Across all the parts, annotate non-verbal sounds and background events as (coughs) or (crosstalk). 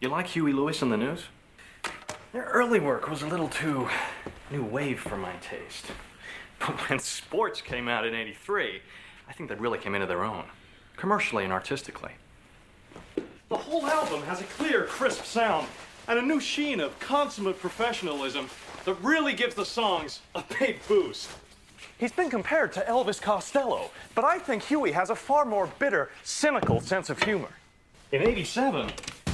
You like Huey Lewis and the News? Their early work was a little too new wave for my taste. But when sports came out in 83, I think they really came into their own, commercially and artistically. The whole album has a clear, crisp sound and a new sheen of consummate professionalism that really gives the songs a big boost. He's been compared to Elvis Costello, but I think Huey has a far more bitter, cynical sense of humor. In 87,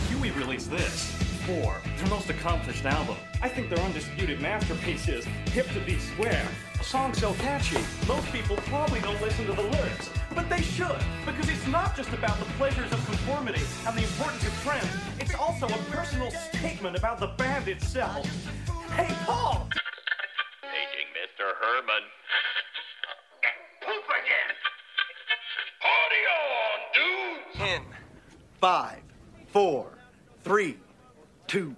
Huey released this. Four, their most accomplished album. I think their undisputed masterpiece is Hip to Be Square. A song so catchy, most people probably don't listen to the lyrics. But they should, because it's not just about the pleasures of conformity and the importance of trends. It's also a personal statement about the band itself. Hey, Paul! Paging Mr. Herman. Poop again. Party on, dudes! Ten, five, four, three, two.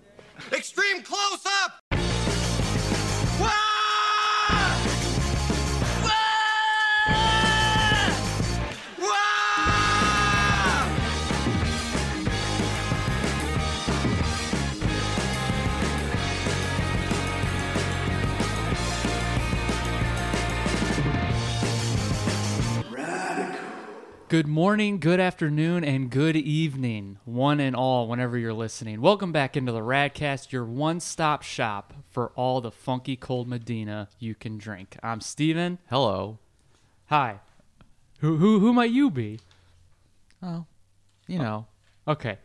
Extreme close up! Good morning, good afternoon, and good evening, one and all, whenever you're listening. Welcome back into the Radkast, your one stop shop for all the funky cold Medina you can drink. I'm Steven. Hello. Hi. Who, who, who might you be? Oh, you know. Okay.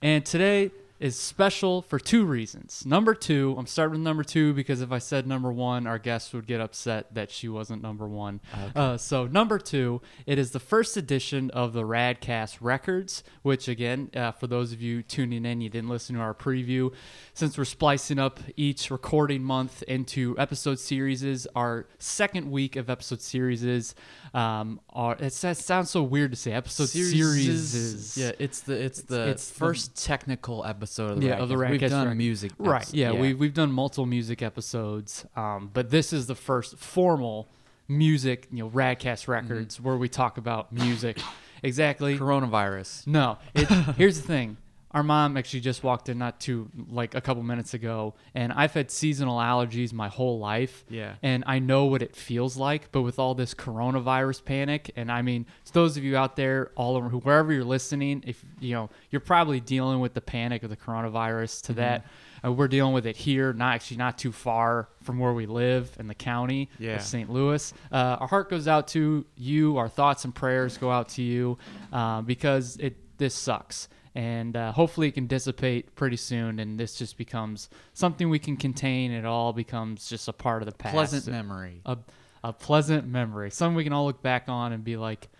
And today is special for two reasons. Number two, I'm starting with number two because if I said number one, our guest would get upset that she wasn't number one. Uh, so, number two, it is the first edition of the Radkast Records, which, again, uh, for those of you tuning in, you didn't listen to our preview. Since we're splicing up each recording month into episode series, our second week of episode series um, are, it, sounds so weird to say episode series. Yeah, it's the it's the It's the- first technical episode of the yeah, of the Radkast. We've done music, right? episodes, Yeah, we we've done multiple music episodes, um, but this is the first formal music, you know, Radkast records where we talk about music. (coughs) exactly. coronavirus. No, it, here's the thing. Our mom actually just walked in not too like a couple minutes ago, and I've had seasonal allergies my whole life. Yeah. and I know what it feels like. But with all this coronavirus panic, and I mean, to those of you out there, all over wherever you're listening, if you know, you're probably dealing with the panic of the coronavirus. To that, uh, we're dealing with it here, not actually not too far from where we live in the county Yeah. of St. Louis. Uh, our heart goes out to you. Our thoughts and prayers go out to you uh, because it this sucks. And uh, hopefully it can dissipate pretty soon, and this just becomes something we can contain. It all becomes just a part of the past. Pleasant memory. A, a pleasant memory. Something we can all look back on and be like,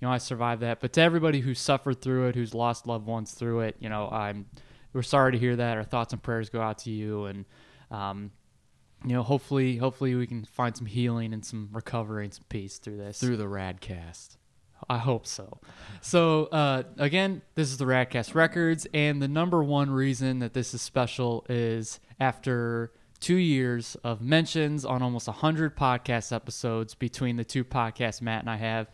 you know, I survived that. But to everybody who's suffered through it, who's lost loved ones through it, you know, I'm we're sorry to hear that. Our thoughts and prayers go out to you, and um, you know, hopefully, hopefully we can find some healing and some recovery and some peace through this. through the Radkast. I hope so. So uh, again, this is the Radkast Records, and the number one reason that this is special is after two years of mentions on almost hundred podcast episodes between the two podcasts Matt and I have.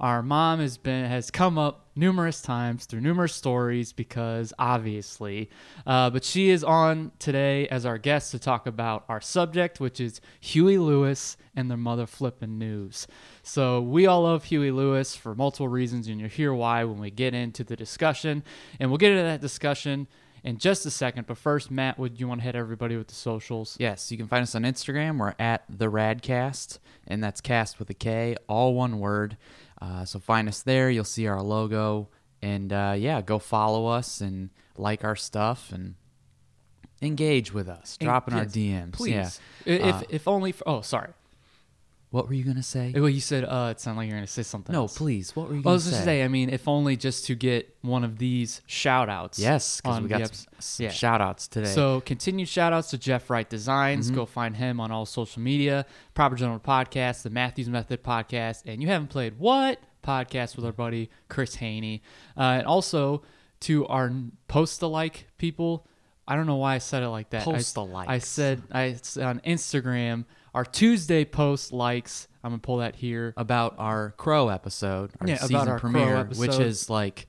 Our mom has been has come up numerous times through numerous stories because obviously, uh, but she is on today as our guest to talk about our subject, which is Huey Lewis and the mother flipping news. So we all love Huey Lewis for multiple reasons, and you'll hear why when we get into the discussion. And we'll get into that discussion in just a second. But first, Matt, would you want to hit everybody with the socials? Yes, you can find us on Instagram. We're at the Radkast, and that's cast with a K, all one word. Uh, so find us there. You'll see our logo, and uh, yeah, go follow us and like our stuff and engage with us. Drop in our DMs. please. Yeah. If Uh, if only. For, oh, sorry. What were you gonna say? Well, you said uh, it sounded like you're going to say something. No, else. please. What were you Well, gonna was just say? to say, I mean, if only just to get one of these shout outs. Yes, because we got some, eps- some yeah. shout outs today. So continued shout outs to Jeff Wright Designs. Mm-hmm. Go find him on all social media. Proper General Podcast, the Matthews Method Podcast, and you haven't played what podcast with our buddy Chris Haney, uh, and also to our post alike people. I don't know why I said it like that. I- Post-alikes. I said I said on Instagram our Tuesday post likes. I'm gonna pull that here. about our Crow episode, our Yeah, season our premiere, which is like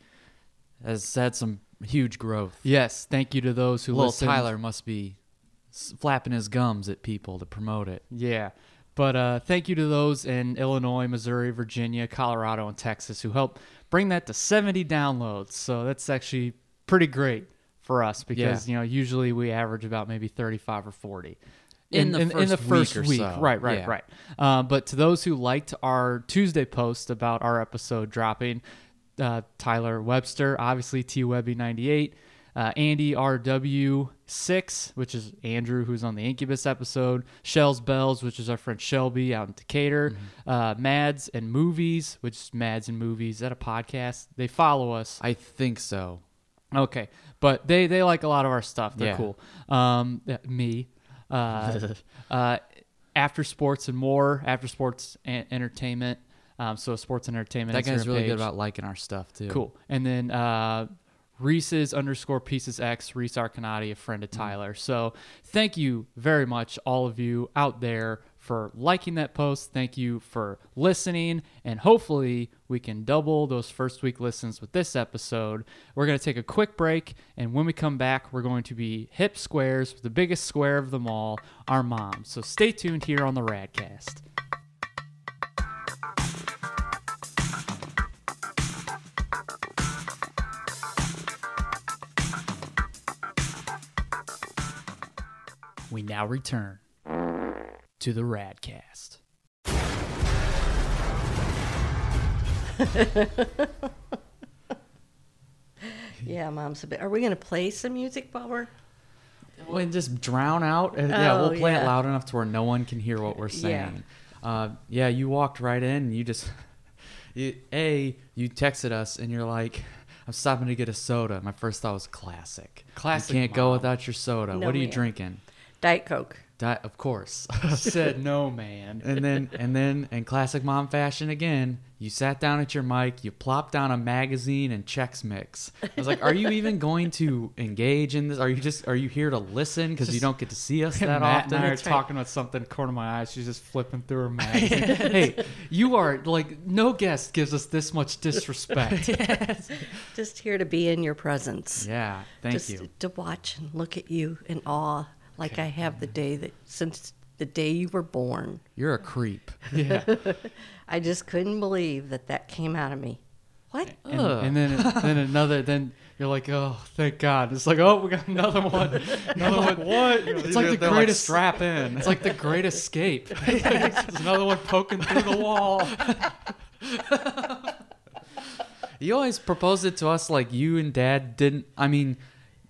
has had some huge growth. Yes, thank you to those who Little listened. Tyler must be flapping his gums at people to promote it. Yeah. But uh, thank you to those in Illinois, Missouri, Virginia, Colorado, and Texas who helped bring that to 70 downloads. So that's actually pretty great for us because, Yeah. you know, usually we average about maybe 35 or 40. In the first week or so. Right, right, Yeah. right. Uh, but to those who liked our Tuesday post about our episode dropping, uh, Tyler Webster, obviously T Webby 98, uh, Andy RW6, which is Andrew, who's on the Incubus episode, Shells Bells, which is our friend Shelby out in Decatur, Mm-hmm. uh, Mads and Movies, which is Mads and Movies. Is that a podcast? They follow us. I think so. Okay, but they they like a lot of our stuff. They're Yeah. cool. Um, me, uh, uh, after sports and more. After sports and entertainment. Um, so sports and entertainment. That guy's really page. good about liking our stuff too. Cool. And then uh, Reese's underscore pieces X, Reese Arcanati, a friend of Mm-hmm. Tyler. So thank you very much, all of you out there, for liking that post. Thank you for listening. And hopefully, we can double those first week listens with this episode. We're going to take a quick break. And when we come back, we're going to be hip squares with the biggest square of them all, our moms. So stay tuned here on the Radkast. We now return to the Radkast. (laughs) Yeah, mom's a bit. Are we gonna play some music while we're? Well, and just drown out. And, yeah, Oh, we'll play it loud enough to where no one can hear what we're Yeah. saying. Uh, yeah, you walked right in. You just, (laughs) you, a, you texted us and you're like, "I'm stopping to get a soda." My first thought was classic. Classic You can't go without your soda. No, what are you drinking? Diet Coke. Di- of course. I (laughs) (laughs) said no, man. and then (laughs) and then in classic mom fashion again, you sat down at your mic, you plopped down a magazine and Chex Mix. I was like, are you even going to engage in this? Are you just are you here to listen because you don't get to see us that Matt often? and I are right. talking about something in the corner of my eye. She's just flipping through her magazine. hey, you are like no guest gives us this much disrespect. yes. Just here to be in your presence. Yeah, thank Just you. to watch and look at you in awe, like I have the day that since the day you were born. You're a creep. (laughs) yeah. (laughs) I just couldn't believe that that came out of me. What? And, and then (laughs) then another then you're like, oh, thank God. It's like, oh, we got another one. Another one. What? It's like the They're greatest strap in. It's like the great escape. There's another one poking through the wall. You always proposed it to us like you and dad didn't I mean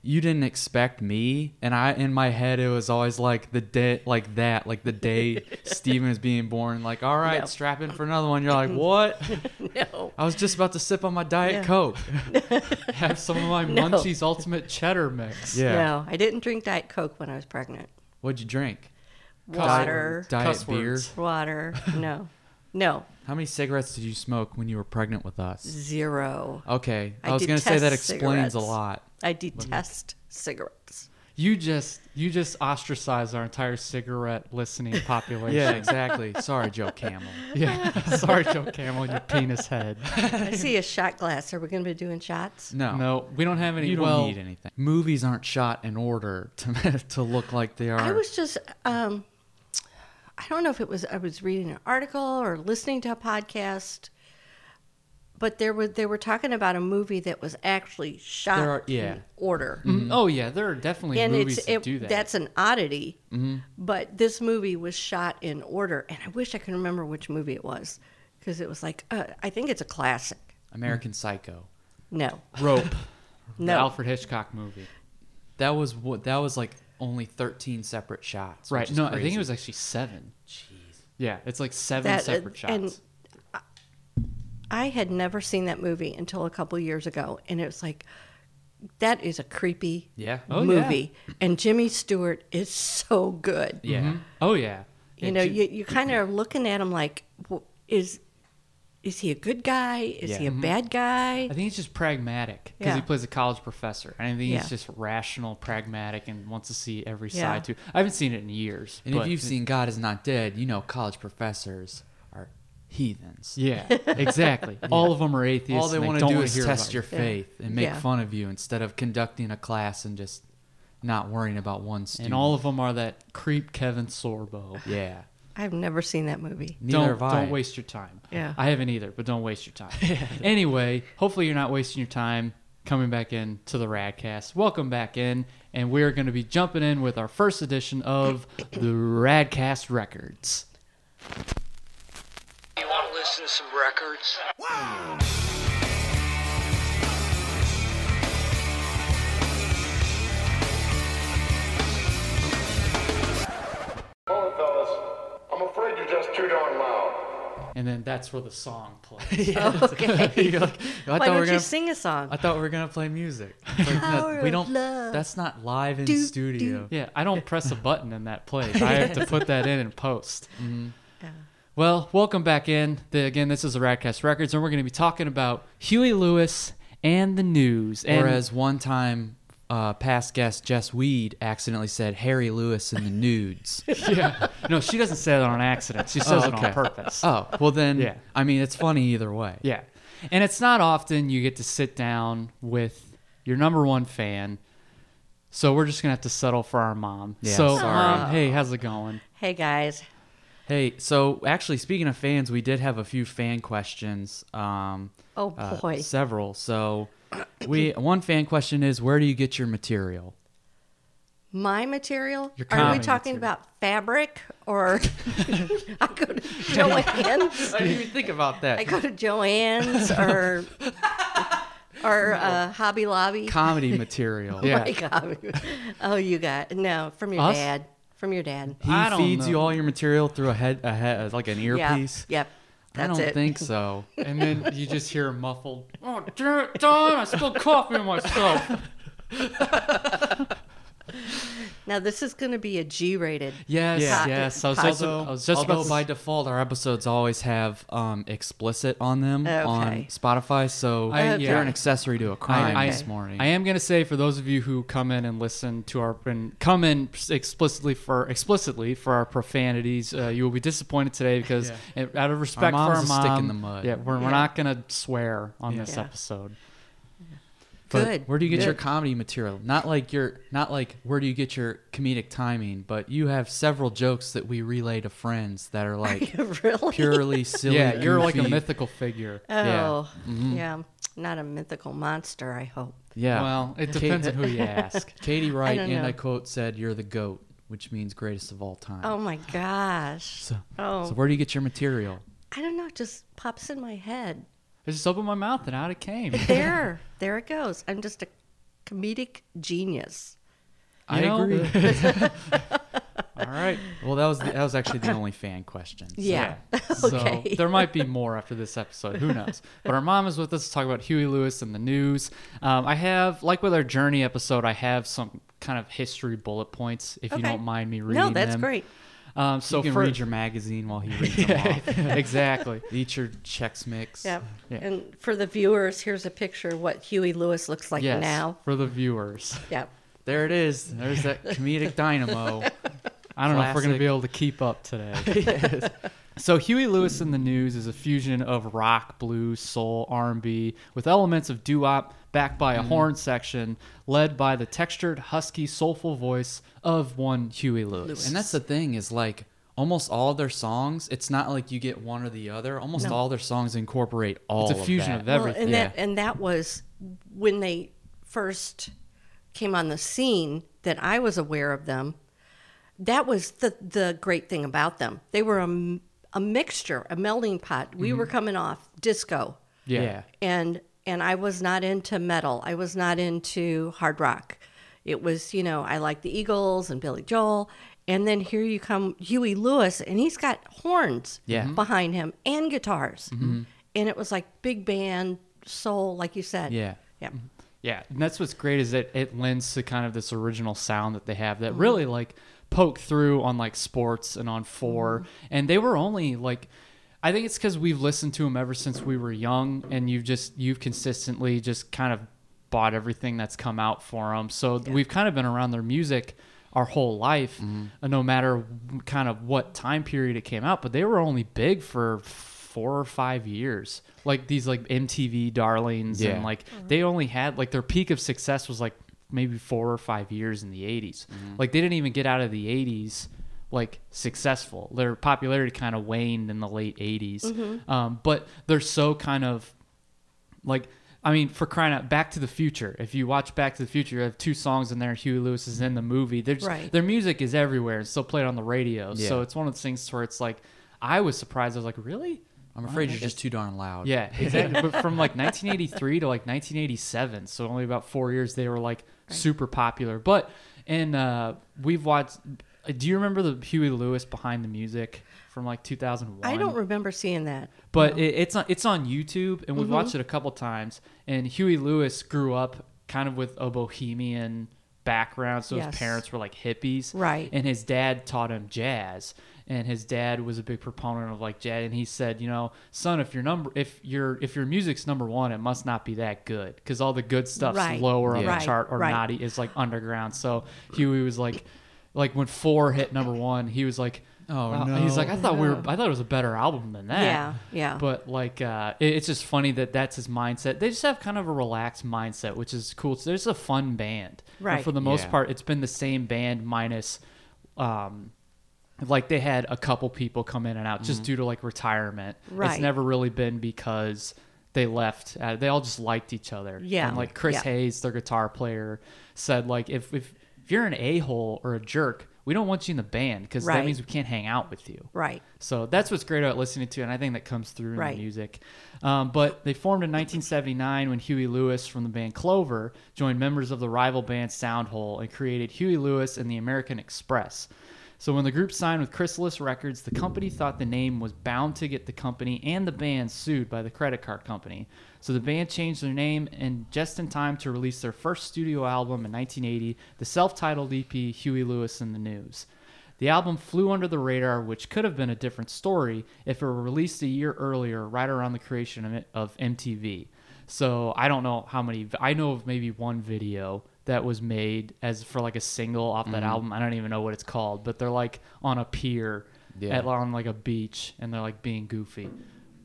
you didn't expect me and I in my head it was always like the day like that like the day (laughs) Steven is being born like all right No. strap in for another one you're like (laughs) what No. I was just about to sip on my diet Yeah. coke (laughs) Have some of my No. Munchies Ultimate Cheddar mix. yeah No, I didn't drink Diet Coke when I was pregnant. what'd you drink Water. diet Cuss beer words. Water. No. No. how many cigarettes did you smoke when you were pregnant with us Zero. okay I, I was gonna say that detest explains a lot I detest cigarettes. You just you just ostracize our entire cigarette listening (laughs) population. yeah exactly sorry Joe Camel (laughs) Yeah. (laughs) Sorry, Joe Camel, and your penis head. I see a shot glass. Are we going to be doing shots? no No, we don't have any. You don't well, need anything. Movies aren't shot in order to to look like they are. I was just, um, I don't know if it was I was reading an article or listening to a podcast, but there were they were talking about a movie that was actually shot There are- yeah. in order, Mm, Oh yeah, there are definitely and movies it's that it, do that. that's an oddity. But this movie was shot in order, and I wish I could remember which movie it was because it was like uh, I think it's a classic. American Psycho. No, Rope. (laughs) the no, Alfred Hitchcock movie. That was what. That was like only thirteen separate shots. Right. is No, I think it was actually seven. Jeez. Yeah, it's like seven That- uh, separate shots. and I had never seen that movie until a couple years ago, and it was like, that is a creepy Yeah. Oh, yeah. movie, and Jimmy Stewart is so good. Yeah. oh yeah. You Yeah, know, Ju- you you kind of are looking at him like, w- is is he a good guy? Is Yeah. he a bad guy? I think he's just pragmatic because he plays a college professor. I think Yeah. he's just rational, pragmatic, and wants to see every Yeah. side too. I haven't seen it in years. And but if you've seen God is Not Dead, you know college professors are heathens. Yeah, exactly. (laughs) All of them are atheists. All they and want to don't do wanna is test your it. faith and make Yeah. fun of you instead of conducting a class and just not worrying about one student. And all of them are that creep Kevin Sorbo. yeah. I've never seen that movie. Neither don't have I. don't waste your time. Yeah. I haven't either, but don't waste your time. (laughs) anyway, hopefully you're not wasting your time coming back in to the Radkast. Welcome back in, and we're going to be jumping in with our first edition of the Radkast Records. You want to listen to some records? Hold it, fellas. I'm afraid you're just too darn loud. And then that's where the song plays. (laughs) Okay. (laughs) You're like, I Why thought we don't were you gonna. sing a song? I thought we were gonna play music. (laughs) It's like, no, we don't. love. That's not live in Do, studio. Yeah, I don't press a button and that plays. I have to put that in and post. Mm-hmm. Well, welcome back in. The, again, this is the Radkast Records, and we're going to be talking about Huey Lewis and the news. And Or as one time, uh, past guest Jess Weed accidentally said Harry Lewis in the nudes. (laughs) yeah, no, she doesn't say that on accident. She says Oh, it on purpose. oh, well then. Yeah. I mean, it's funny either way. Yeah. And it's not often you get to sit down with your number one fan. So we're just going to have to settle for our mom. Yeah, so, sorry. mom, hey, how's it going? Hey guys, Hey, so actually, speaking of fans, we did have a few fan questions. Um, Oh, uh, boy. several. So, we one fan question is, where do you get your material? my material? Your Are we talking material. about fabric or (laughs) I go to Joann's? I didn't even think about that. I go to Joann's or or uh, Hobby Lobby. Comedy (laughs) material. Yeah. My God. Oh, you got no from your Us? dad. From your dad. He I don't feeds you all your material through a head, a head like an earpiece. Yeah. Yep. I don't it. think (laughs) so. And then you just hear a muffled, oh, damn it, Don, I spilled coffee on myself. (laughs) Now this is going to be a G-rated. Yes, Yeah. yes. I was just- although, I was just about although to by default our episodes always have um, explicit on them on Spotify, so I- they're an accessory to a crime I, this morning. I am going to say for those of you who come in and listen to our and come in explicitly for explicitly for our profanities, uh, you will be disappointed today because (laughs) uh, out of respect Our for our a stick in the mud. yeah, we're, we're not going to swear on this Yeah. episode. But Good. Where do you get your comedy material? Not like your, not like where do you get your comedic timing, but you have several jokes that we relay to friends that are (laughs) like really? purely (laughs) silly. yeah, you're like a mythical figure. Oh, Mm-hmm. yeah. Not a mythical monster, I hope. Yeah. Well, it depends on who you (laughs) ask. Katie Wright, don't and. I quote, said, "You're the goat," which means greatest of all time. Oh my gosh. So, Oh, so where do you get your material? I don't know. It just pops in my head. I just opened my mouth and out it came. (laughs) There, there it goes. I'm just a comedic genius. I know, agree. (laughs) (laughs) All right. well, that was the, that was actually the only fan question. so- Yeah. So okay. there might be more after this episode. Who knows? But our mom is with us to talk about Huey Lewis and the news. Um, I have, like with our Journey episode, I have some kind of history bullet points. If you don't mind me reading them. no, that's them. great. Um, so you can for, read your magazine while he (laughs) reads them off. (laughs) exactly. (laughs) Eat your Chex Mix. Yeah. Yeah. And for the viewers, here's a picture of what Huey Lewis looks like Yes, now. for the viewers. Yeah. There it is. There's that comedic dynamo. I don't know if we're going to be able to keep up today. so Huey Lewis in the News is a fusion of rock, blues, soul, R&B with elements of doo-wop backed by a Mm-hmm. horn section led by the textured, husky, soulful voice of one Huey Lewis. And that's the thing is like almost all their songs. It's not like you get one or the other. Almost No. all their songs incorporate all. It's a fusion of, of that. everything. and Yeah. that and that was when they first came on the scene that I was aware of them. That was the the great thing about them. They were a, a mixture, a melting pot. We were coming off disco, yeah. yeah. and and I was not into metal. I was not into hard rock. It was you know I like the Eagles and Billy Joel, and then here you come Huey Lewis, and he's got horns Yeah. behind him and guitars, and it was like big band soul, like you said. Yeah. Yeah. Yeah, and that's what's great is that it lends to kind of this original sound that they have that Mm-hmm. really like poke through on like sports and on 4 Mm-hmm. and they were only like I think it's because we've listened to them ever since we were young, and you've just you've consistently just kind of bought everything that's come out for them. So we've kind of been around their music our whole life, Mm-hmm. uh, no matter kind of what time period it came out. But they were only big for four or five years. Like these like MTV darlings Yeah. and like they only had like their peak of success was like maybe four or five years in the 80s. Like they didn't even get out of the 80s like successful. Their popularity kind of waned in the late 80s. Um, but they're so kind of like I mean, for crying out, Back to the Future. If you watch Back to the Future, you have two songs in there. Huey Lewis is in the movie. They're just, Right. Their music is everywhere. It's still played on the radio. So it's one of those things where it's like, I was surprised. I was like, really? I'm afraid you're just too darn loud. Yeah, (laughs) exactly. but from like 1983 to like 1987, so only about four years, they were like super popular. But and uh, we've watched. Uh, Do you remember the Huey Lewis behind the music from like 2001? I don't remember seeing that. but it, it's on it's on YouTube, and Mm-hmm. we've watched it a couple times. And Huey Lewis grew up kind of with a bohemian background, so Yes. his parents were like hippies, Right. And his dad taught him jazz, and his dad was a big proponent of like jazz. And he said, you know, son, if your number, if your if your music's number one, it must not be that good, because all the good stuff's Right. lower on Yeah. the chart or Right. naughty is like underground. So Huey was like, like when four hit number one, he was like. Oh, "Wow." no. He's like, I thought we were. I thought it was a better album than that. Yeah, yeah. But like, uh, it, it's just funny that that's his mindset. They just have kind of a relaxed mindset, which is cool. So there's a fun band, And Right. for the most Yeah. part, it's been the same band minus, um, like they had a couple people come in and out just due to like retirement. Right. It's never really been because they left. Uh, they all just liked each other. Yeah. And like Chris Yeah. Hayes, their guitar player, said like if if if you're an a hole or a jerk, we don't want you in the band because that means we can't hang out with you. Right. So that's what's great about listening to, and I think that comes through in Right. the music. Um, but they formed in 1979 when Huey Lewis from the band Clover joined members of the rival band Soundhole and created Huey Lewis and the American Express. So when the group signed with Chrysalis Records, the company thought the name was bound to get the company and the band sued by the credit card company. So the band changed their name and just in time to release their first studio album in 1980, the self-titled EP Huey Lewis and the News. The album flew under the radar, which could have been a different story if it were released a year earlier, right around the creation of, MTV. So I don't know how many. I know of maybe one video that was made as for like a single off that mm-hmm. album. I don't even know what it's called, but they're like on a pier, Yeah. at, on like a beach, and they're like being goofy.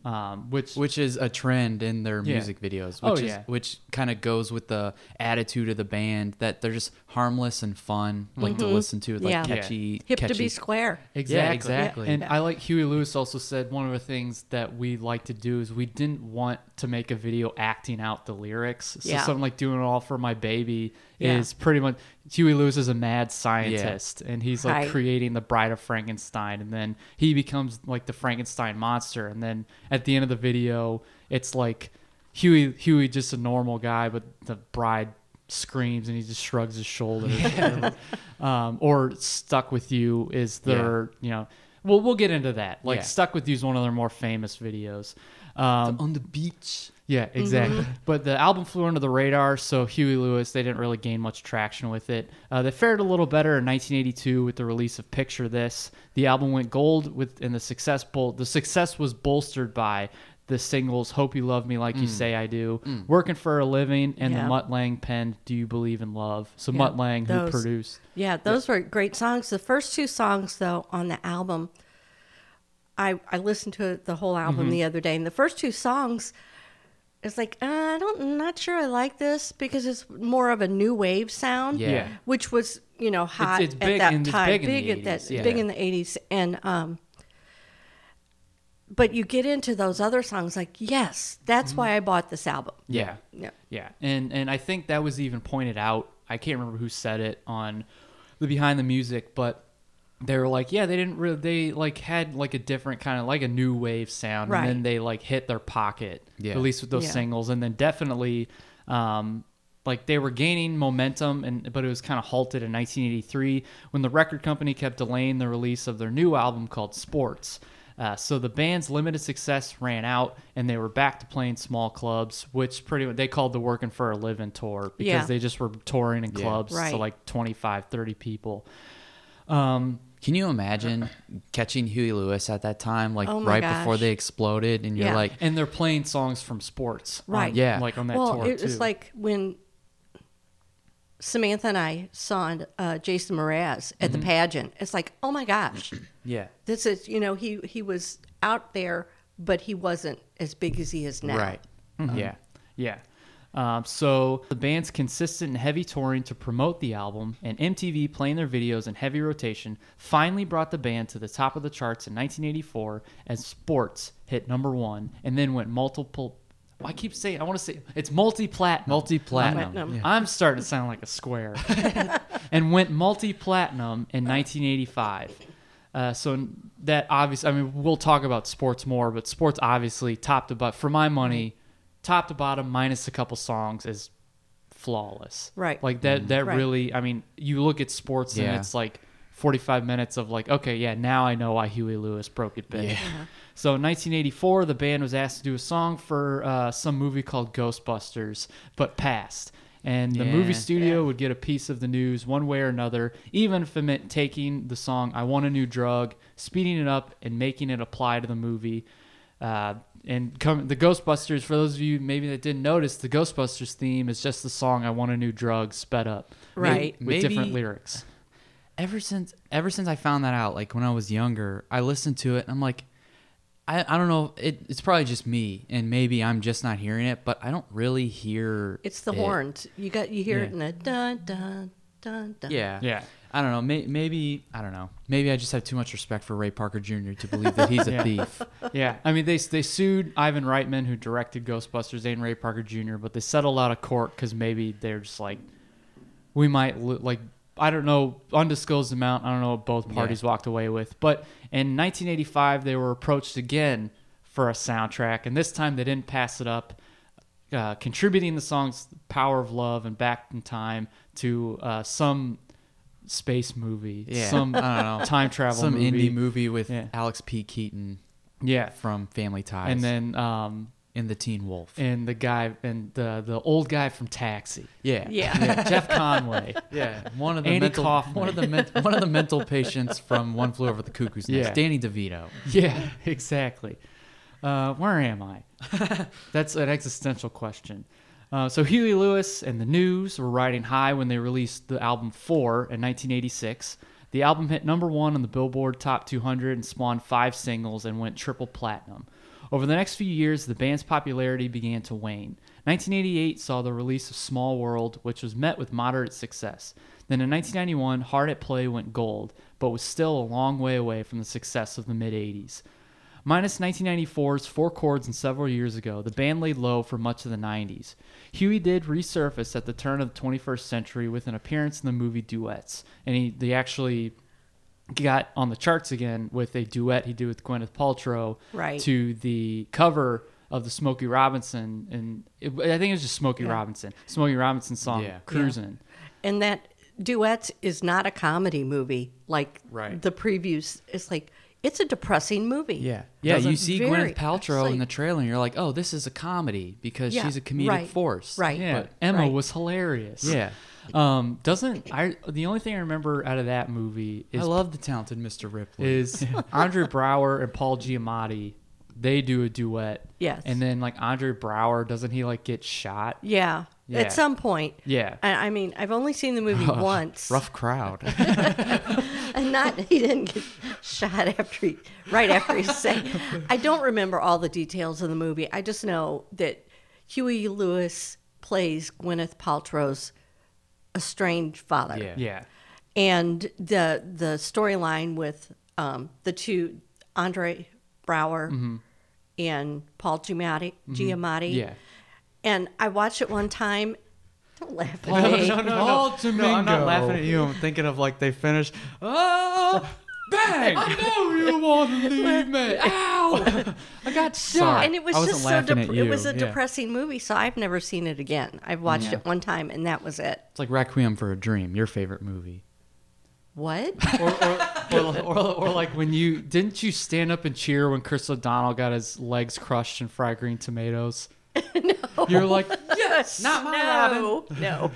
Um, which which is a trend in their Yeah. music videos. Oh, Which is, yeah. which kind of goes with the attitude of the band that they're just harmless and fun, like to listen to, like Mm-hmm. Yeah. catchy, Hip catchy. to be square. Exactly. exactly. And Yeah. I like Huey Lewis also said one of the things that we like to do is we didn't want to make a video acting out the lyrics. So Yeah. something like doing it all for my baby Yeah. is pretty much Huey Lewis is a mad scientist and he's like Right. creating the bride of Frankenstein and then he becomes like the Frankenstein monster and then at the end of the video it's like Huey Huey just a normal guy but the bride screams and he just shrugs his shoulders. (laughs) Um, or stuck with you is their you know well we'll get into that. Like Yeah. stuck with you is one of their more famous videos. Um, on the beach. yeah exactly. Mm-hmm. but the album flew under the radar so huey lewis they didn't really gain much traction with it. Uh, they fared a little better in 1982 with the release of picture this. The album went gold with and the success bol- the success was bolstered by the singles hope you love me like you say i do working for a living and Mm. Yeah. the Mutt Lange pen do you believe in love so Mutt Lange who produced Yeah, those were great songs. The first two songs, though, on the album, I I listened to the whole album Mm-hmm. the other day, and the first two songs, it's like uh, I don't, I'm not sure I like this because it's more of a new wave sound, Yeah. Yeah. which was you know hot it's at big that and time, big in the at that yeah. big in the '80s, and um. But you get into those other songs, like yes, that's why I bought this album. yeah Yeah. Yeah, and and I think that was even pointed out. I can't remember who said it on the behind the music, but they were like, yeah, they didn't really. They like had like a different kind of like a new wave sound, Right. and then they like hit their pocket, Yeah. at least with those Yeah. singles, and then definitely. Um, like they were gaining momentum and but it was kind of halted in 1983 when the record company kept delaying the release of their new album called Sports. Uh, so the band's limited success ran out, and they were back to playing small clubs, which pretty much they called the "Working for a Living" tour because Yeah. they just were touring in Yeah. clubs Right. to like 25, 30 people. Um, Can you imagine catching Huey Lewis at that time, like Oh my right before they exploded, and you're Yeah. like, and they're playing songs from sports, on- Right. Yeah. like on that well, tour it too. was like when Samantha and I saw uh, Jason Mraz at the Mm-hmm. pageant. It's like, oh my gosh, (clears throat) yeah, this is you know he he was out there but he wasn't as big as he is now. Right. Yeah. Yeah. Um, so the band's consistent and heavy touring to promote the album and MTV playing their videos in heavy rotation finally brought the band to the top of the charts in 1984 as Sports hit number one and then went multiple. I keep saying I want to say it's multi-platinum. Multi-platinum. Platinum. Yeah. I'm starting to sound like a square. (laughs) and went multi-platinum in 1985. Uh, so that obviously, I mean, we'll talk about sports more, but sports obviously top to bottom, for my money, top to bottom minus a couple songs is flawless. Right. Like that. That Right. really. I mean, you look at sports and it's like 45 minutes of like, okay, yeah, now I know why Huey Lewis broke it big. Yeah. So in 1984, the band was asked to do a song for uh, some movie called Ghostbusters, but passed. And the movie Yeah. studio would get a piece of the news one way or another, even if it meant taking the song "I Want a New Drug," speeding it up, and making it apply to the movie. Uh, and come, the Ghostbusters, for those of you maybe that didn't notice, the Ghostbusters theme is just the song "I Want a New Drug" sped up, Right. with Maybe- different lyrics. Ever since ever since I found that out, like when I was younger, I listened to it and I'm like, I, I don't know, it, it's probably just me and maybe I'm just not hearing it, but I don't really hear It's the it. horns. You got you hear it in the dun dun dun dun. Yeah. Yeah. I don't know. May, maybe I don't know. Maybe I just have too much respect for Ray Parker Jr. to believe that he's a (laughs) Yeah. thief. Yeah, I mean they they sued Ivan Reitman who directed Ghostbusters and Ray Parker Jr. But they settled out of court because maybe they're just like, we might lo- like I don't know undisclosed amount. I don't know what both parties walked away with. But in 1985 they were approached again for a soundtrack, and this time they didn't pass it up. Uh, contributing the songs "Power of Love" and "Back in Time" to uh, some space movie, Yeah. some (laughs) I don't know. time travel Some movie. indie movie with Yeah. Alex P. Keaton Yeah, from Family Ties and then um, in The Teen Wolf. and the guy and the the old guy from Taxi. yeah. Yeah. Yeah, Jeff Conaway. (laughs) Yeah, one of the Andy mental Kaufman. one of the men, one of the mental patients from One Flew Over the Cuckoo's Nest, Yeah. Danny DeVito. Yeah, (laughs) exactly. Uh, where am I? (laughs) That's an existential question. Uh, so Huey Lewis and the News were riding high when they released the album Four in 1986. The album hit number one on the Billboard Top 200 and spawned five singles and went triple platinum. Over the next few years, the band's popularity began to wane. 1988 saw the release of Small World, which was met with moderate success. Then in 1991, Hard at Play went gold, but was still a long way away from the success of the mid 80s. Minus 1994's Four Chords and several years ago, the band laid low for much of the 90s. Huey did resurface at the turn of the 21st century with an appearance in the movie Duets, and he they actually got on the charts again with a duet he did with Gwyneth Paltrow Right. to the cover of the Smokey Robinson and it, I think it was just Smokey Yeah. Robinson, Smokey Robinson song Yeah. "Cruising." And that duets is not a comedy movie like Right. the previews. It's like it's a depressing movie. Yeah, yeah. Doesn't- You see very- Gwyneth Paltrow it's in the trailer, and you're like, "Oh, this is a comedy because Yeah, she's a comedic right, force." right. Yeah, But- Emma right. was hilarious. Yeah. Um, doesn't I? The only thing I remember out of that movie is I love the talented Mr. Ripley. is (laughs) Andre Braugher and Paul Giamatti. They do a duet. Yes. And then like Andre Braugher, doesn't he like get shot? Yeah. Yeah. At some point. Yeah. I, I mean, I've only seen the movie (laughs) once. (laughs) rough crowd. and not he didn't get shot after he right after he sang. I don't remember all the details of the movie. I just know that Huey Lewis plays Gwyneth Paltrow's estranged father. Yeah. Yeah. And the the storyline with um, the two Andre Braugher and Paul Giamatti, Giamatti. Yeah. And I watched it one time. Don't laugh at (laughs) me. Paul no, I'm not laughing at you. I'm thinking of like they finished. Oh, bang! I know you want (laughs) to leave me. Ow! (laughs) I got shot. and it was I wasn't just so laughing dep- at it was a Yeah. depressing movie, so I've never seen it again. I've watched Yeah. it one time, and that was it. It's like Requiem for a Dream, your favorite movie. What? (laughs) or, or, or, or, or like when you didn't you stand up and cheer when Chris O'Donnell got his legs crushed in fried green tomatoes? no. You're like, yes, not my no, no.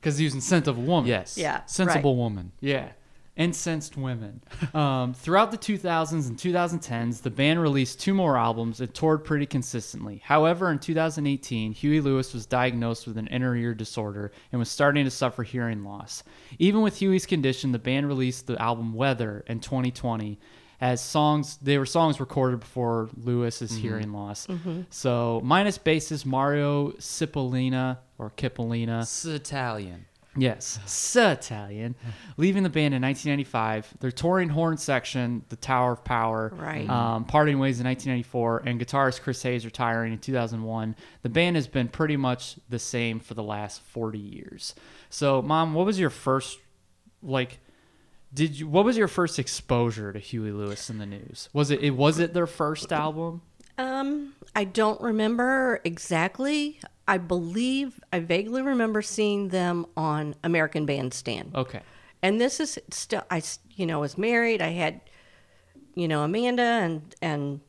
Because he was in Scent of a Woman. Yes. Yeah, Sensible right. woman. Yeah. Incensed women. Um, throughout the 2000s and 2010s, the band released two more albums and toured pretty consistently. However, in 2018, Huey Lewis was diagnosed with an inner ear disorder and was starting to suffer hearing loss. Even with Huey's condition, the band released the album Weather in 2020. As songs. They were songs recorded before Lewis's mm-hmm. hearing loss. Mm-hmm. So minus bassist Mario Cipollina or Cipollina. It's Italian. Yes, so Italian. (laughs) Leaving the band in 1995. They're touring horn section, the Tower of Power. Right. Mm-hmm. Um, parting ways in 1994, and guitarist Chris Hayes retiring in 2001. The band has been pretty much the same for the last 40 years. So, Mom, what was your first, like, did you? What was your first exposure to Huey Lewis in the News? Was it? it was it their first album? Um, I don't remember exactly. I believe I vaguely remember seeing them on American Bandstand. Okay. And this is still I you know was married. I had you know Amanda and and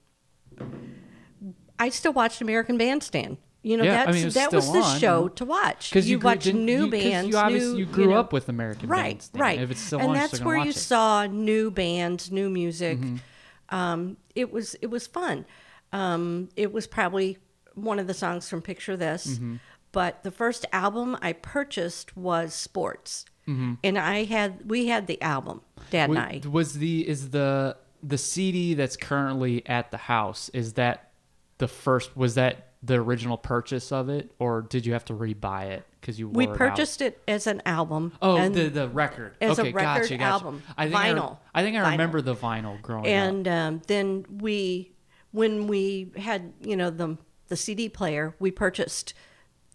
I still watched American Bandstand. You know Yeah, I that's mean, that was the on, show to watch. Because you, grew- watch new you, bands. You obviously new, you grew know- up with American right, right. If it's still and on, that's where you it. saw new bands, new music. Mm-hmm. Um, it was it was fun. Um, it was probably one of the songs from Picture This, Mm-hmm. but the first album I purchased was Sports, Mm-hmm. and I had we had the album, Dad and I. Was the is the the CD that's currently at the house? Is that the first? Was that the original purchase of it, or did you have to rebuy it because you We purchased it as an album. Oh, and, the the record. as a okay, record gotcha, gotcha. album, I think I, vinyl, I think I vinyl. remember the vinyl growing up. and um, then we when we had you know the the CD player we purchased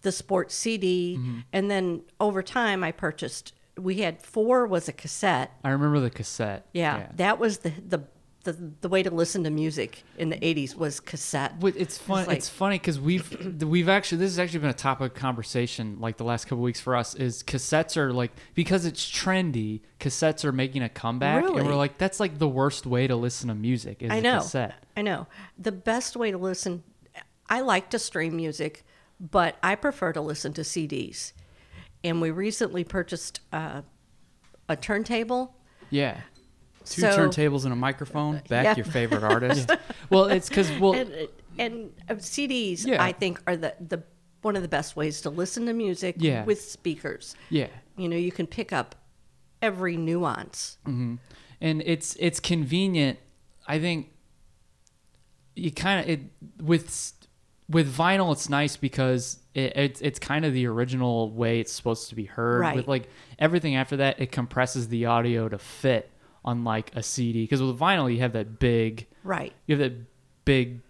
the sports CD Mm-hmm. and then over time I purchased we had four was a cassette I remember the cassette. yeah, that was the, the the the way to listen to music in the 80s was cassette it's fun. like- it's funny because we've we've actually this has actually been a topic of conversation like the last couple weeks for us is cassettes are like because it's trendy. Cassettes are making a comeback, and we're like that's like the worst way to listen to music is I a know. cassette. I know. The best way to listen, I like to stream music, but I prefer to listen to CDs. And we recently purchased uh, a turntable. Yeah. Two So- turntables and a microphone. Back Yeah. your favorite artist. (laughs) Well, it's because well, And, and uh, CDs, Yeah. I think, are the, the one of the best ways to listen to music Yeah. with speakers. yeah, You know, you can pick up every nuance. and it's it's convenient. I think you kind of it with with vinyl. It's nice because it, it's it's kind of the original way it's supposed to be heard. Right. With like everything after that, it compresses the audio to fit on like a CD. Because with vinyl, you have that big Right. you have that big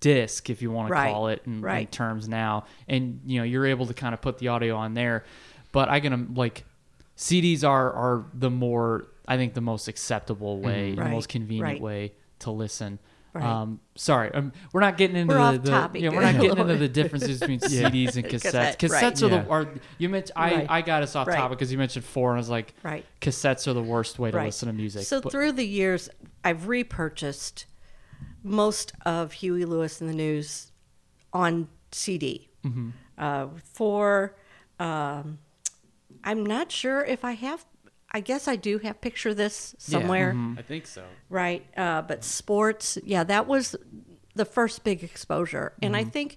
disc if you want to Right, call it in, in terms now. And you know you're able to kind of put the audio on there. But i can um, like cds are are the more i think the most acceptable way mm-hmm. the Right, most convenient right. way to listen Right. um sorry um, we're not getting into We're the, off the topic. yeah we're not getting into the (laughs) differences between cds and (laughs) cassettes Cassette, cassettes right. are the are you mentioned i Right. i got us off Right. topic because you mentioned four and i was like Right. cassettes are the worst way to Right. listen to music So but- through the years, I've repurchased most of Huey Lewis and the News on CD. Mm-hmm. Uh, for um, I'm not sure if I have. I guess I do have picture this somewhere, mm-hmm. I think so. right? Uh, but sports, yeah, that was the first big exposure, and I Mm-hmm. think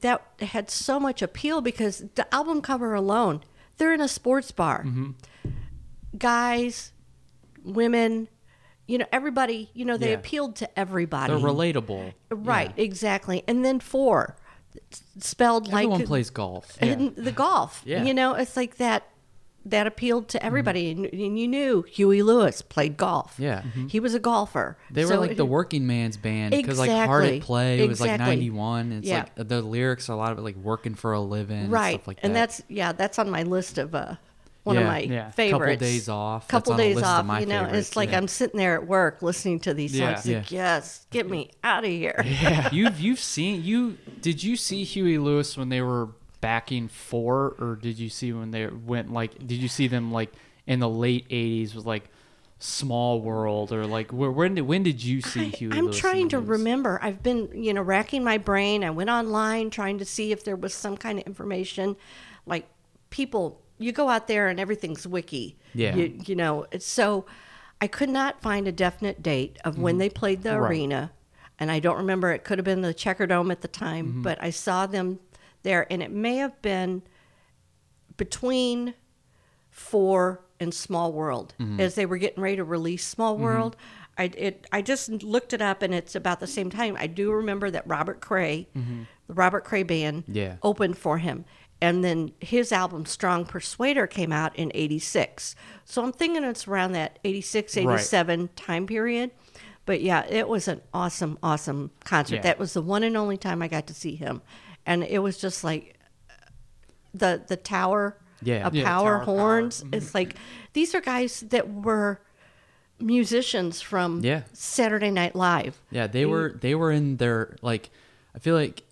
that had so much appeal because the album cover alone, they're in a sports bar Mm-hmm. guys, women, you know, everybody, you know, they Yeah. appealed to everybody. They're relatable. Right, exactly. And then four, s- spelled Everyone like plays golf. and the golf. (laughs) Yeah. You know, it's like that that appealed Mm-hmm. to everybody. And, and you knew Huey Lewis played golf. Yeah. He was a golfer. They were like it- the working man's band because like Hard at Play was like 91. It's Yeah. like the lyrics are a lot of it like working for a living and right. stuff like that. and that's yeah, that's on my list of uh one of my Yeah. Couple favorites. days off. Couple days list of off. my you know, favorites, it's like yeah. I'm sitting there at work listening to these Yeah. songs. Like, yes, get me out of here. Yeah. (laughs) you've you've seen you did you see Huey Lewis when they were backing four or did you see when they went like did you see them like in the late 80s with like Small World or like where when did when did you see Huey I, am Lewis trying to remember. I've been, you know, racking my brain. I went online trying to see if there was some kind of information. Like people, you go out there and everything's wiki. Yeah. You, you know, so I could not find a definite date of when they played the. Right. arena. And I don't remember. It could have been the Checker Dome at the time, Mm-hmm. but I saw them there. And it may have been between four and Small World Mm-hmm. as they were getting ready to release Small World. I it I just looked it up and it's about the same time. I do remember that Robert Cray, the Robert Cray band, Yeah. opened for him. And then his album Strong Persuader came out in 86. So I'm thinking it's around that 86, Right. 87 time period. But yeah, it was an awesome, awesome concert. Yeah. That was the one and only time I got to see him. And it was just like the the tower Yeah. of Yeah, power Tower of Power. horns. Mm-hmm. It's like these are guys that were musicians from Yeah. Saturday Night Live. Yeah, they were they were in their like. I feel like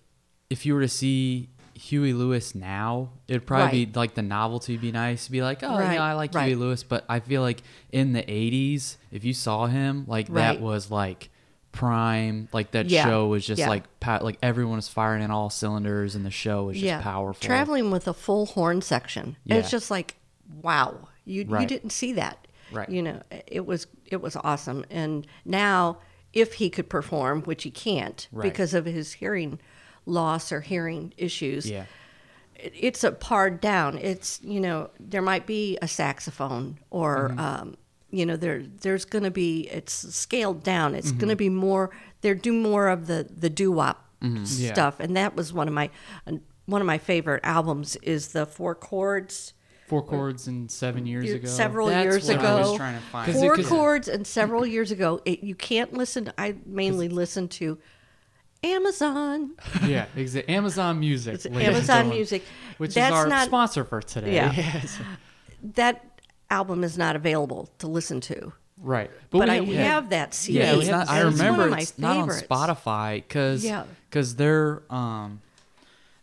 if you were to see Huey Lewis now, it'd probably Right. be like the novelty be nice to be like, oh Right, yeah, I like right. Huey Lewis. But I feel like in the '80s, if you saw him, like Right. that was like prime. Like that Yeah, show was just yeah. like like everyone was firing in all cylinders, and the show was just yeah, powerful. Traveling with a full horn section. It's just like, wow, you you didn't see that. Right. You know, it was it was awesome. And now, if he could perform, which he can't Right. because of his hearing loss or hearing issues, Yeah, it- it's a pared down. It's you know there might be a saxophone or Mm-hmm. um, you know there there's going to be it's scaled down. It's Mm-hmm. going to be more. They're do more of the the doo wop Mm-hmm. Yeah. stuff, and that was one of my one of my favorite albums. Is the four chords. Four chords and seven years ago. Several That's years what ago, I was trying to find. 'Cause it- four 'cause- chords and several years ago. It, you can't listen. I mainly listen to Amazon. (laughs) yeah, exa- Amazon Music. It's Amazon Music. which That's is our not- sponsor for today. Yeah. (laughs) Yes. That album is not available to listen to. right. But, we- I we have that CD. yeah. it's not, I It's remember my it's not on. Spotify because Yeah. their um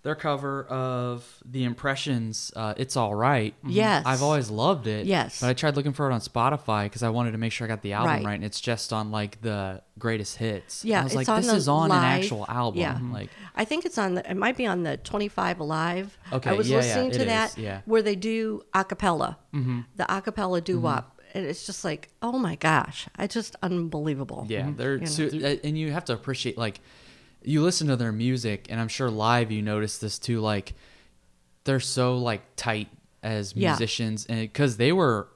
their cover of the Impressions, uh, it's all right. Yes. I've always loved it. Yes. but I tried looking for it on Spotify because I wanted to make sure I got the album Right. right, and it's just on like the greatest hits. Yeah, I was it's like, on this is on live- an actual album. Yeah, like I think it's on the. It might be on the Twenty Five Alive. Okay, I was yeah, yeah, listening to it that is, yeah. where they do a cappella, mm-hmm. the a cappella doo wop, and it's just like, oh my gosh, it's just unbelievable. Yeah, they're You know. su- uh, and you have to appreciate like you listen to their music, and I'm sure live you notice this too. Like they're so like tight as Yeah. musicians, and because they were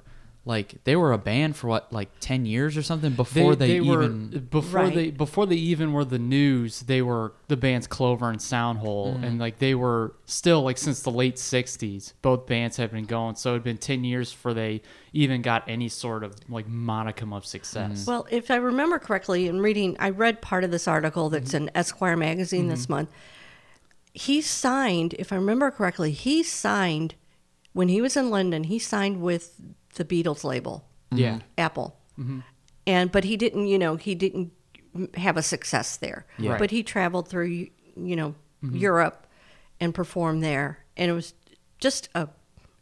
like they were a band for what like ten years or something before they, were even before Right. they before they even were the news. They were the bands Clover and Soundhole, Mm-hmm. and like they were still like since the late '60s. Both bands had been going, so it'd been ten years before they even got any sort of like monicum of success. Mm-hmm. Well, if I remember correctly, in reading, I read part of this article that's mm-hmm. in Esquire magazine this mm-hmm. month. He signed, if I remember correctly, he signed when he was in London. He signed with the Beatles label. yeah, mm-hmm. Apple. Mm-hmm. And but he didn't, you know, he didn't have a success there. Yeah. But he traveled through, you know, mm-hmm. Europe and performed there, and it was just a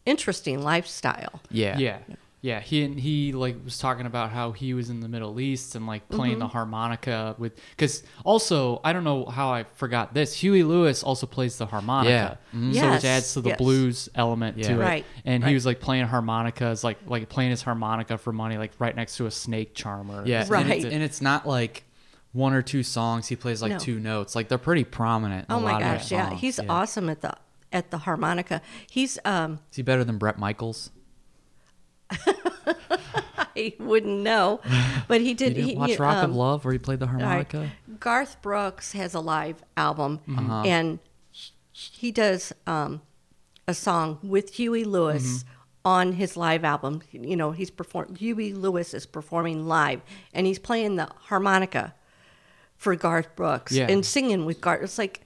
interesting lifestyle. yeah yeah, yeah. He and he like was talking about how he was in the Middle East and like playing Mm-hmm. the harmonica with because also I don't know how I forgot this. Huey Lewis also plays the harmonica, Yeah. Mhm. so which adds to the yes. blues element Yeah. to it. And right. he was like playing harmonicas, like like playing his harmonica for money, like right next to a snake charmer. yeah Right. and, it's, and it's not like one or two songs he plays like No. two notes like they're pretty prominent in Oh a my lot gosh, of yeah, songs. he's awesome at the at the harmonica. He's um is he better than Bret Michaels (laughs) I wouldn't know, but he did. he, watch he, Rock of um, Love where he played the all right. harmonica Garth Brooks has a live album, Uh-huh. and he does um, a song with Huey Lewis Mm-hmm. on his live album. You know, he's perform. Huey Lewis is performing live, and he's playing the harmonica for Garth Brooks Yeah. and singing with Garth. It's like,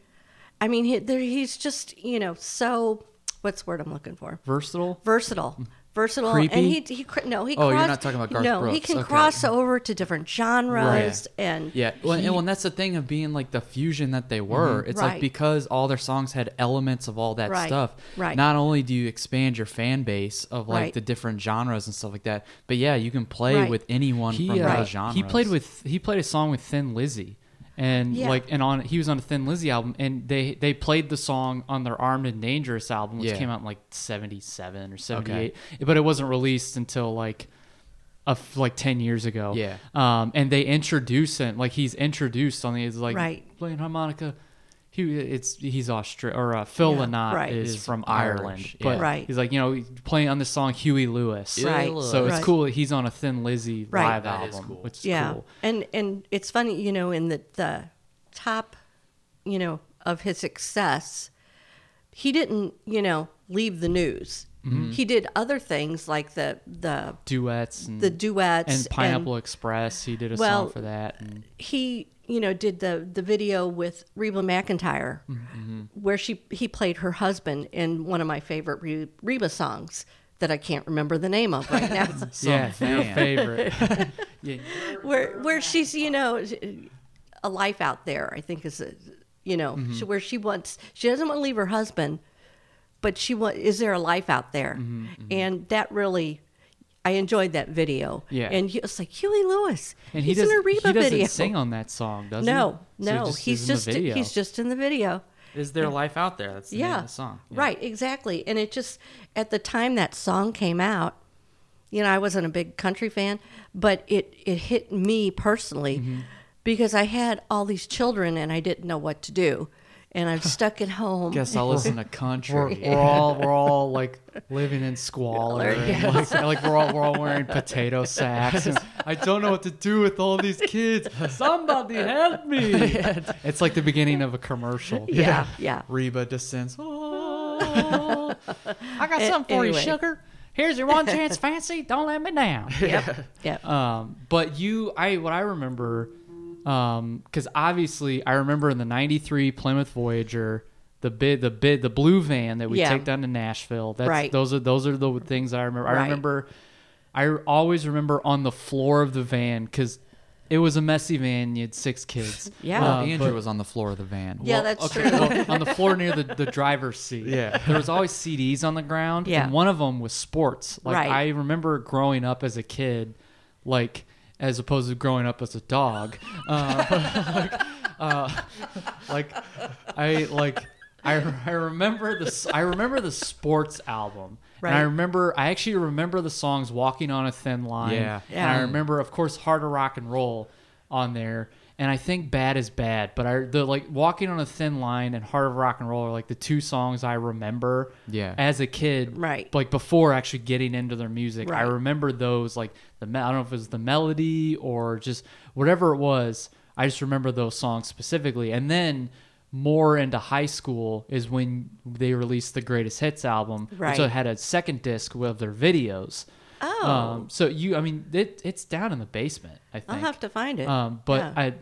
I mean, he, there, he's just you know so. What's the word I'm looking for? versatile. versatile versatile Creepy? and he he cr- no he Oh, you're cross- not talking about Garth no he can Okay. cross over to different genres and Yeah, well, he- and, well, and that's the thing of being like the fusion that they were. It's like because all their songs had elements of all that Right, stuff. right. Not only do you expand your fan base of like Right. the different genres and stuff like that, but yeah, you can play Right. with anyone He from uh, those genres. he played with he played a song with Thin Lizzy. And Yeah. like and on he was on a Thin Lizzy album and they they played the song on their Armed and Dangerous album which Yeah. came out in like 77 or 78 but it wasn't released until like a f like 10 years ago. Yeah. Um and they introduce him like he's introduced on the he's like Right. playing harmonica he it's he's Austra or uh, Phil Yeah, Lynott right. is Is from Irish, Ireland, yeah. but Right. he's like you know playing on this song Huey Lewis, Right. So it's Right. cool. that He's on a Thin Lizzy Right. live That album, is cool. which is yeah cool. and and it's funny you know in the the top you know of his success he didn't you know leave the news Mm-hmm. he did other things like the the Duets and the duets and Pineapple Express. He did a well, song for that. And, he you know did the the video with Reba McEntire Mm-hmm. where she he played her husband in one of my favorite Re- Reba songs that I can't remember the name of right now (laughs) yeah, your favorite. (laughs) yeah, where where she's you know a life out there i think is a, you know Mm-hmm. she, where she wants she doesn't want to leave her husband but she want is there a life out there Mm-hmm, and that really i enjoyed that video Yeah. and he- it's like huey lewis and he he's in doesn't a reba he doesn't video sing on that song, does no he? So he no he's is in the just video. he's just in the video Is there life out there? That's the name yeah, of the song. Yeah. right, exactly. And it just at the time that song came out, you know, I wasn't a big country fan, but it it hit me personally Mm-hmm. because I had all these children and I didn't know what to do, and I'm stuck at home. Guess I'll listen to country. We're, we're all we're all like living in squalor. and, like, like we're all we're all wearing potato sacks. And I don't know what to do with all these kids. Somebody help me! (laughs) It's like the beginning of a commercial. yeah, yeah. Reba descends. Oh, (laughs) I got A- something for you, sugar. Here's your one (laughs) chance, fancy. Don't let me down. Yep, yep. Um, but you, I what I remember, because obviously I remember in the '93 Plymouth Voyager, the bid, the bid, the blue van that we Yeah. take down to Nashville. That's, Right. Those are those are the things I remember. I remember, I always remember on the floor of the van because it was a messy van. You had six kids. (laughs) Yeah. Well, Uh, Andrew but- was on the floor of the van. Yeah, that's okay, true. well, on the floor near the, the (laughs) driver's seat. Yeah. There was always CDs on the ground. Yeah. And one of them was sports. Like Right. I remember growing up as a kid, like as opposed to growing up as a dog. Uh, (laughs) like, uh, like I like I, I remember the I remember the sports album. And I remember I actually remember the songs Walking on a Thin Line. Yeah. And I remember of course Heart of Rock and Roll on there. And I think Bad is Bad, but I the like Walking on a Thin Line and Heart of Rock and Roll are like the two songs I remember Yeah. as a kid. Right. Like before actually getting into their music. I remember those like the I don't know if it was the melody or just whatever it was. I just remember those songs specifically. And then more into high school is when they released the greatest hits album, Right. which had a second disc with their videos. Oh. Um, so you, I mean, it, it's down in the basement. I think. I'll have to find it. Um, but Yeah. I,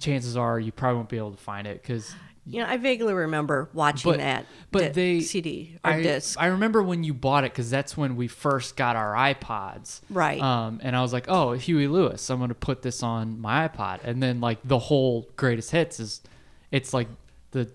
chances are you probably won't be able to find it because. you know, I vaguely remember watching But that. but di- they CD or I, disc. I remember when you bought it because that's when we first got our iPods. Right. Um, and I was like, oh, Huey Lewis. I'm gonna put this on my iPod, and then like the whole greatest hits is, it's like the,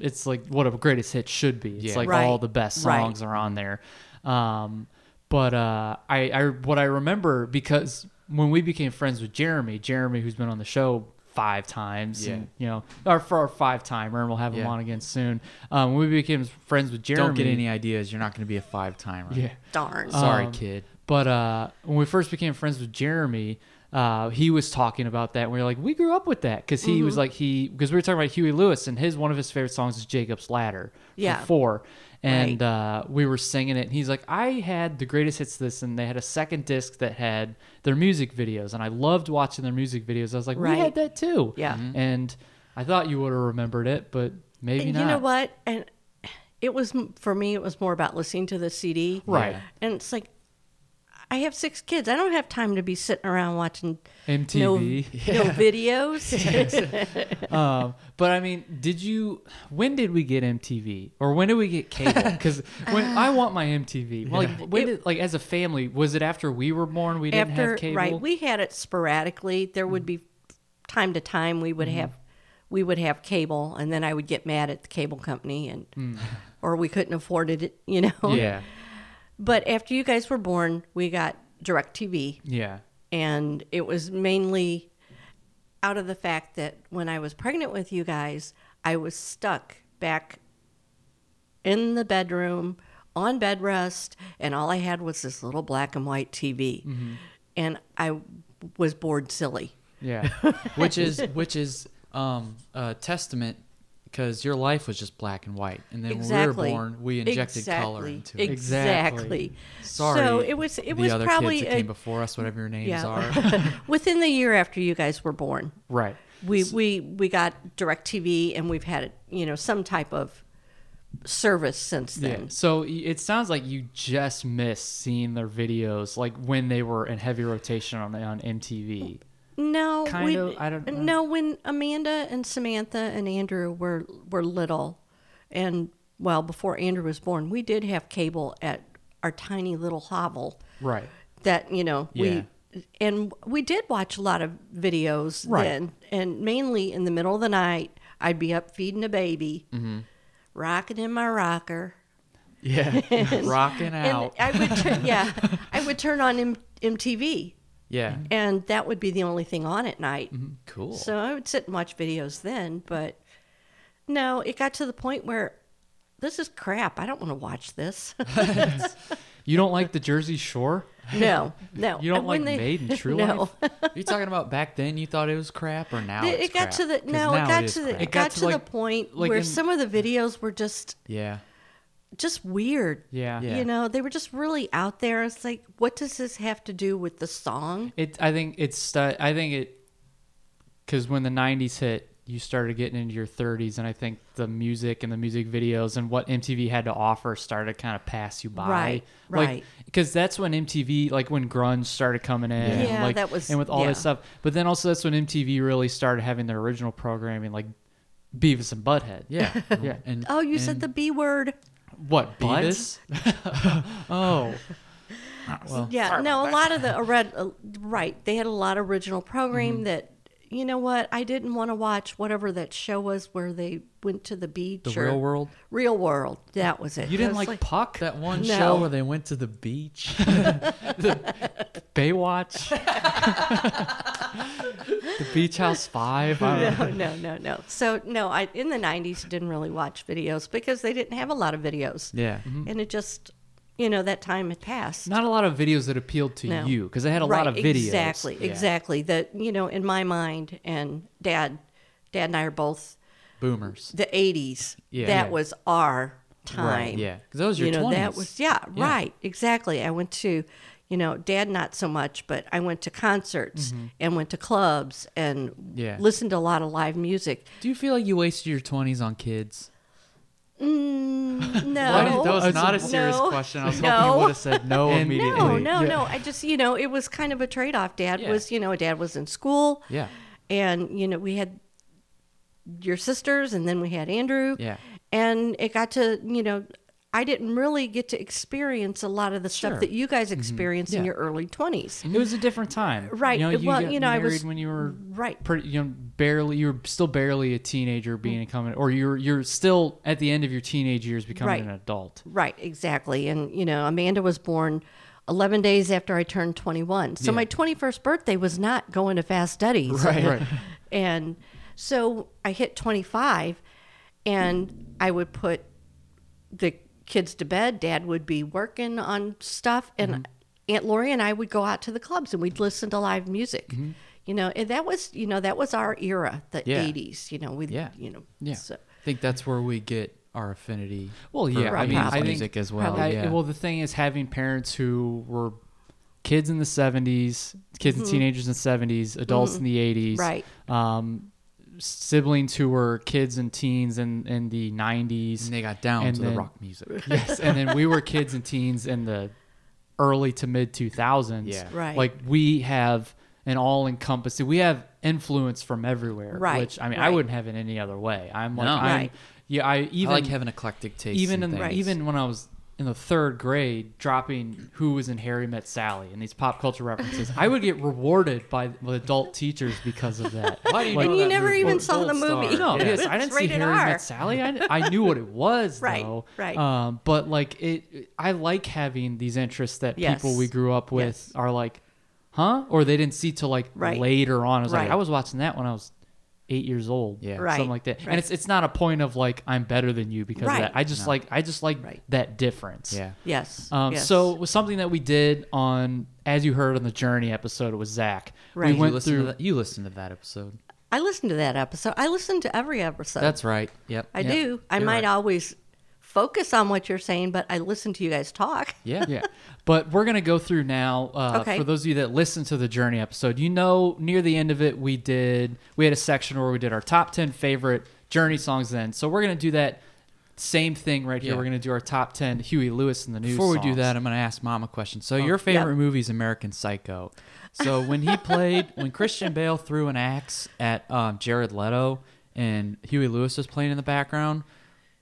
it's like what a greatest hit should be. It's Yeah. like Right. all the best Right. songs are on there. Um, but uh, I, I what I remember because when we became friends with Jeremy, Jeremy who's been on the show five times, Yeah. and, you know, or for our five timer, and we'll have him Yeah. on again soon. Um, when we became friends with Jeremy. Don't get any ideas. You're not going to be a five timer. Yeah. Darn. Sorry, Um, kid. But uh, when we first became friends with Jeremy, uh, he was talking about that. And we were like, we grew up with that because he Mm-hmm. was like he because we were talking about Huey Lewis and his one of his favorite songs is Jacob's Ladder. from Yeah. Four. And Right. uh, we were singing it, and he's like, "I had the greatest hits of this, and they had a second disc that had their music videos, and I loved watching their music videos. I was like, we had that too, Yeah. Mhm. And I thought you would have remembered it, but maybe And not. you know what? And it was for me. It was more about listening to the CD, Right. And it's like I have six kids. I don't have time to be sitting around watching MTV. no, (laughs) no videos. (laughs) um, but I mean, did you? When did we get MTV, or when did we get cable? (laughs) Because when I want my MTV, like when did, like as a family, was it after we were born? We didn't After have cable. right, we had it sporadically. There would be time to time we Mm-hmm. would have we would have cable, and then I would get mad at the cable company, and or we couldn't afford it. You know. Mm. yeah, But after you guys were born, we got Directv. yeah, and it was mainly out of the fact that when I was pregnant with you guys, I was stuck back in the bedroom on bed rest, and all I had was this little black and white TV, and I was bored silly. yeah. (laughs) which is which is um, a testament because your life was just black and white, and then exactly. when we were born, we injected color into it. Exactly. Sorry, So it was. It the was probably kids that a- came before us, whatever your names yeah. are. (laughs) within the year after you guys were born. Right. We we we got Directv, and we've had you know some type of service since Yeah. then. So it sounds like you just missed seeing their videos, like when they were in heavy rotation on on MTV. No, Kind we, of, I don't know. No, when Amanda and Samantha and Andrew were were little, and well before Andrew was born, we did have cable at our tiny little hovel. Right. That you know Yeah. we and we did watch a lot of videos Right. then, and mainly in the middle of the night, I'd be up feeding a baby, Mm-hmm. rocking in my rocker. yeah, (laughs) rocking out. And I would turn, yeah, (laughs) I would turn on M- MTV, yeah, and that would be the only thing on at night. Mm-hmm. cool. So I would sit and watch videos then, but no, it got to the point where this is crap. I don't want to watch this. (laughs) You don't like the Jersey Shore? no, (laughs) no. You don't And like Made in (laughs) True no. Life? Are you talking about back then? You thought it was crap, or now? it, got crap? to the no. It got to the crap. it got, to, to, like- the point like where in- some of the videos were just yeah, just weird. Yeah. Yeah. You know, they were just really out there. It's like, what does this have to do with the song? It. I think it's. Uh, I think it. Because when the '90s hit, you started getting into your 30s, and I think the music and the music videos and what MTV had to offer started to kind of pass you by. Right, Like, right. Because that's when MTV, like when grunge started coming in, and Yeah, like, that was- and with all this stuff. But then also that's when MTV really started having their original programming, like Beavis and Butthead. yeah, (laughs) Yeah. And Oh, you said the B word. What butt? Beavis. (laughs) Oh, (laughs) yeah, no, a lot of the red, uh, right. They had a lot of original program Mm-hmm. that, you know what, I didn't want to watch whatever that show was where they went to the beach. The or- Real World. Real World. That was it. you didn't was like, Puck? That one No. show where they went to the beach. (laughs) Baywatch? (laughs) the Beach House Five? I don't know. no, no, no, no. So no, I in the '90s didn't really watch videos because they didn't have a lot of videos. yeah, mm-hmm. and it just, you know, that time had passed. Not a lot of videos that appealed to No. you because I had a right, lot of videos. Exactly, Yeah. exactly. That you know, in my mind, and Dad, Dad and I are both boomers. the '80s. Yeah. that Yeah. was our time. Right, yeah. 'Cause that was your you know, that was yeah, Yeah. right, exactly. I went to, you know, Dad not so much, but I went to concerts and went to clubs and Mm-hmm. Yeah. listened to a lot of live music. Do you feel like you wasted your twenties on kids? Mm, (laughs) no, That was not a serious No. question. I was No. hoping you would have said no (laughs) immediately. No, no, Yeah. no. I just, you know, it was kind of a trade off. Dad Yeah. was, you know, dad was in school. Yeah. And, you know, we had your sisters and then we had Andrew. Yeah. And it got to, you know, I didn't really get to experience a lot of the Sure. stuff that you guys mm-hmm. experienced in Yeah. your early 20s. It was a different time, Right. You know, you Well, you know, I was- when you were Right. pretty, you know, barely. You were still barely a teenager, being coming, or you're you're still at the end of your teenage years, becoming Right. an adult. Right, exactly. And, you know, Amanda was born 11 days after I turned 21. So Yeah. my 21st birthday was not going to fast studies. Right. (laughs) Right. And so I hit 25 and I would put the kids to bed. Dad would be working on stuff. And Mm-hmm. Aunt Lori and I would go out to the clubs and we'd listen to live music. Mm-hmm. You know, and that was, you know, that was our era, the Yeah. 80s. You know, we, Yeah. you know, Yeah. so- I think that's where we get our affinity. Well, for yeah, I mean, music think as well. I- yeah. well, the thing is, having parents who were kids in the '70s, kids and teenagers in the '70s, adults in the '80s, Mm-hmm. Right. Um, siblings who were kids and teens in in the '90s, and they got down and to then- the rock music. (laughs) yes, and then we were kids and teens in the early to mid 2000s. Yeah. Right. Like we have an all encompassing. We have influence from everywhere. Right, Which I mean, I wouldn't have it any other way. I'm like, No. I'm, Right. yeah, I even I like having eclectic taste. even in in things. even when I was in the third grade, dropping "Who Was in Harry Met Sally" and these pop culture references, I would get rewarded by with adult teachers because of that. Why do you Like- know And you never movie? even Gold saw the Star. movie. no, Yeah. yes, I It's didn't see rated Harry R. Met Sally. I, I knew what it was, (laughs) Right, though. right. Um, but like it, I like having these interests that Yes. people we grew up with Yes. are like, huh? Or they didn't see till like Right. later on. I was like, I was watching that when I was eight years old. Yeah. Right, something like that. right. And it's it's not a point of like I'm better than you because Right. of that. I just No. like I just like Right. that difference. Yeah. Yes. Um, yes. So it was something that we did on, as you heard on the Journey episode, it was Zach. Right. We You went you listen through. to that. You listened to that episode. I listen to that episode. I listen to every episode. That's right. Yep. I Yep. do. I You're might right. always focus on what you're saying, but I listen to you guys talk. (laughs) Yeah. yeah. But we're gonna go through now. Uh, Okay. For those of you that listened to the Journey episode, you know, near the end of it, we did we had a section where we did our top ten favorite Journey songs. Then, so we're gonna do that same thing right here. Yeah. We're gonna do our top ten Huey Lewis and the News. Before we do that, I'm going to ask Mom a question. So your favorite Yep. movie is American Psycho. So (laughs) when he played, when Christian Bale threw an axe at um, Jared Leto and Huey Lewis was playing in the background,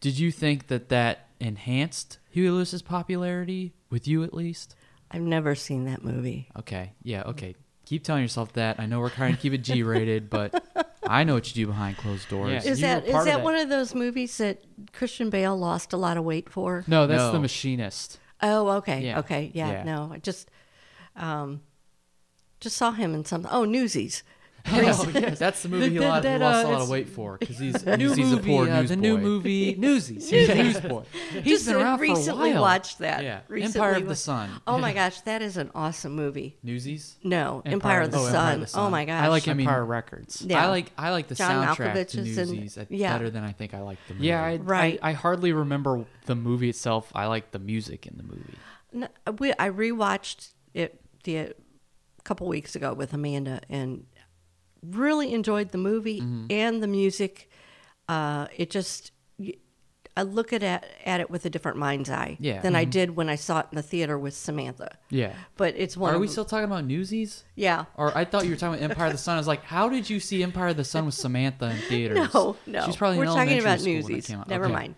did you think that that enhanced Huey Lewis's popularity with you at least? I've never seen that movie. Okay, yeah, okay. Keep telling yourself that. I know we're trying to keep it G-rated, but I know what you do behind closed doors. Yeah. Is You that is part of that that. one of those movies that Christian Bale lost a lot of weight for? No, that's No. the Machinist. Oh, okay, Yeah. okay, yeah, Yeah. no, I just, um, just saw him in some. Oh, Newsies. Oh, yes. That's the movie he That- lost, that, lost uh, a lot of weight for because he's, (laughs) he's a poor uh, newsboy. the new movie (laughs) Newsies. He's a newsboy. (laughs) He's just been around recently for a while. watched that. Yeah. Recently Empire of the Sun. Oh my gosh, that is an awesome movie. Newsies. No, Empire Empire, of the Sun. Oh, Empire of the Oh my gosh. I like I mean- Empire Records. Yeah. I like I like the John soundtrack to Malkovich Newsies uh, yeah. better than I think I like the movie. Yeah, I, Right. I, I hardly remember the movie itself. I like the music in the movie. No, we, I rewatched it the couple weeks ago with Amanda and really enjoyed the movie Mm-hmm. and the music. Uh, it just I look at it, at it with a different mind's eye Yeah. than I did when I saw it in the theater with Samantha. Yeah. But it's one. Are we still talking about Newsies? Yeah. Or I thought you were talking about Empire of the Sun. I was like, how did you see Empire of the Sun with Samantha in theaters? (laughs) No, no. She's probably We're in talking about school when it Newsies. came out. Never Okay. mind.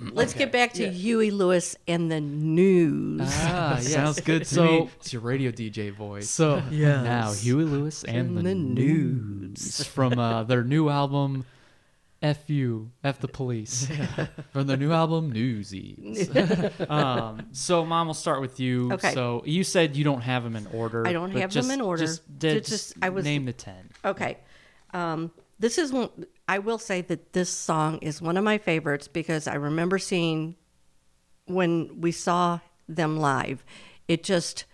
Let's get back to Huey Lewis and the news. Ah, (laughs) yes. Sounds good to so, me. It's your radio DJ voice. So (laughs) Yes. now Huey Lewis and, the, the Nudes from uh, (laughs) their new album F You F the Police. From their new album Newsies. um, so mom, we'll start with you. Okay. So you said you don't have them in order. I don't but have them in order. Just, did, just just- I was- name the ten. Okay. Um, this is one, I will say that this song is one of my favorites because I remember seeing when we saw them live, it just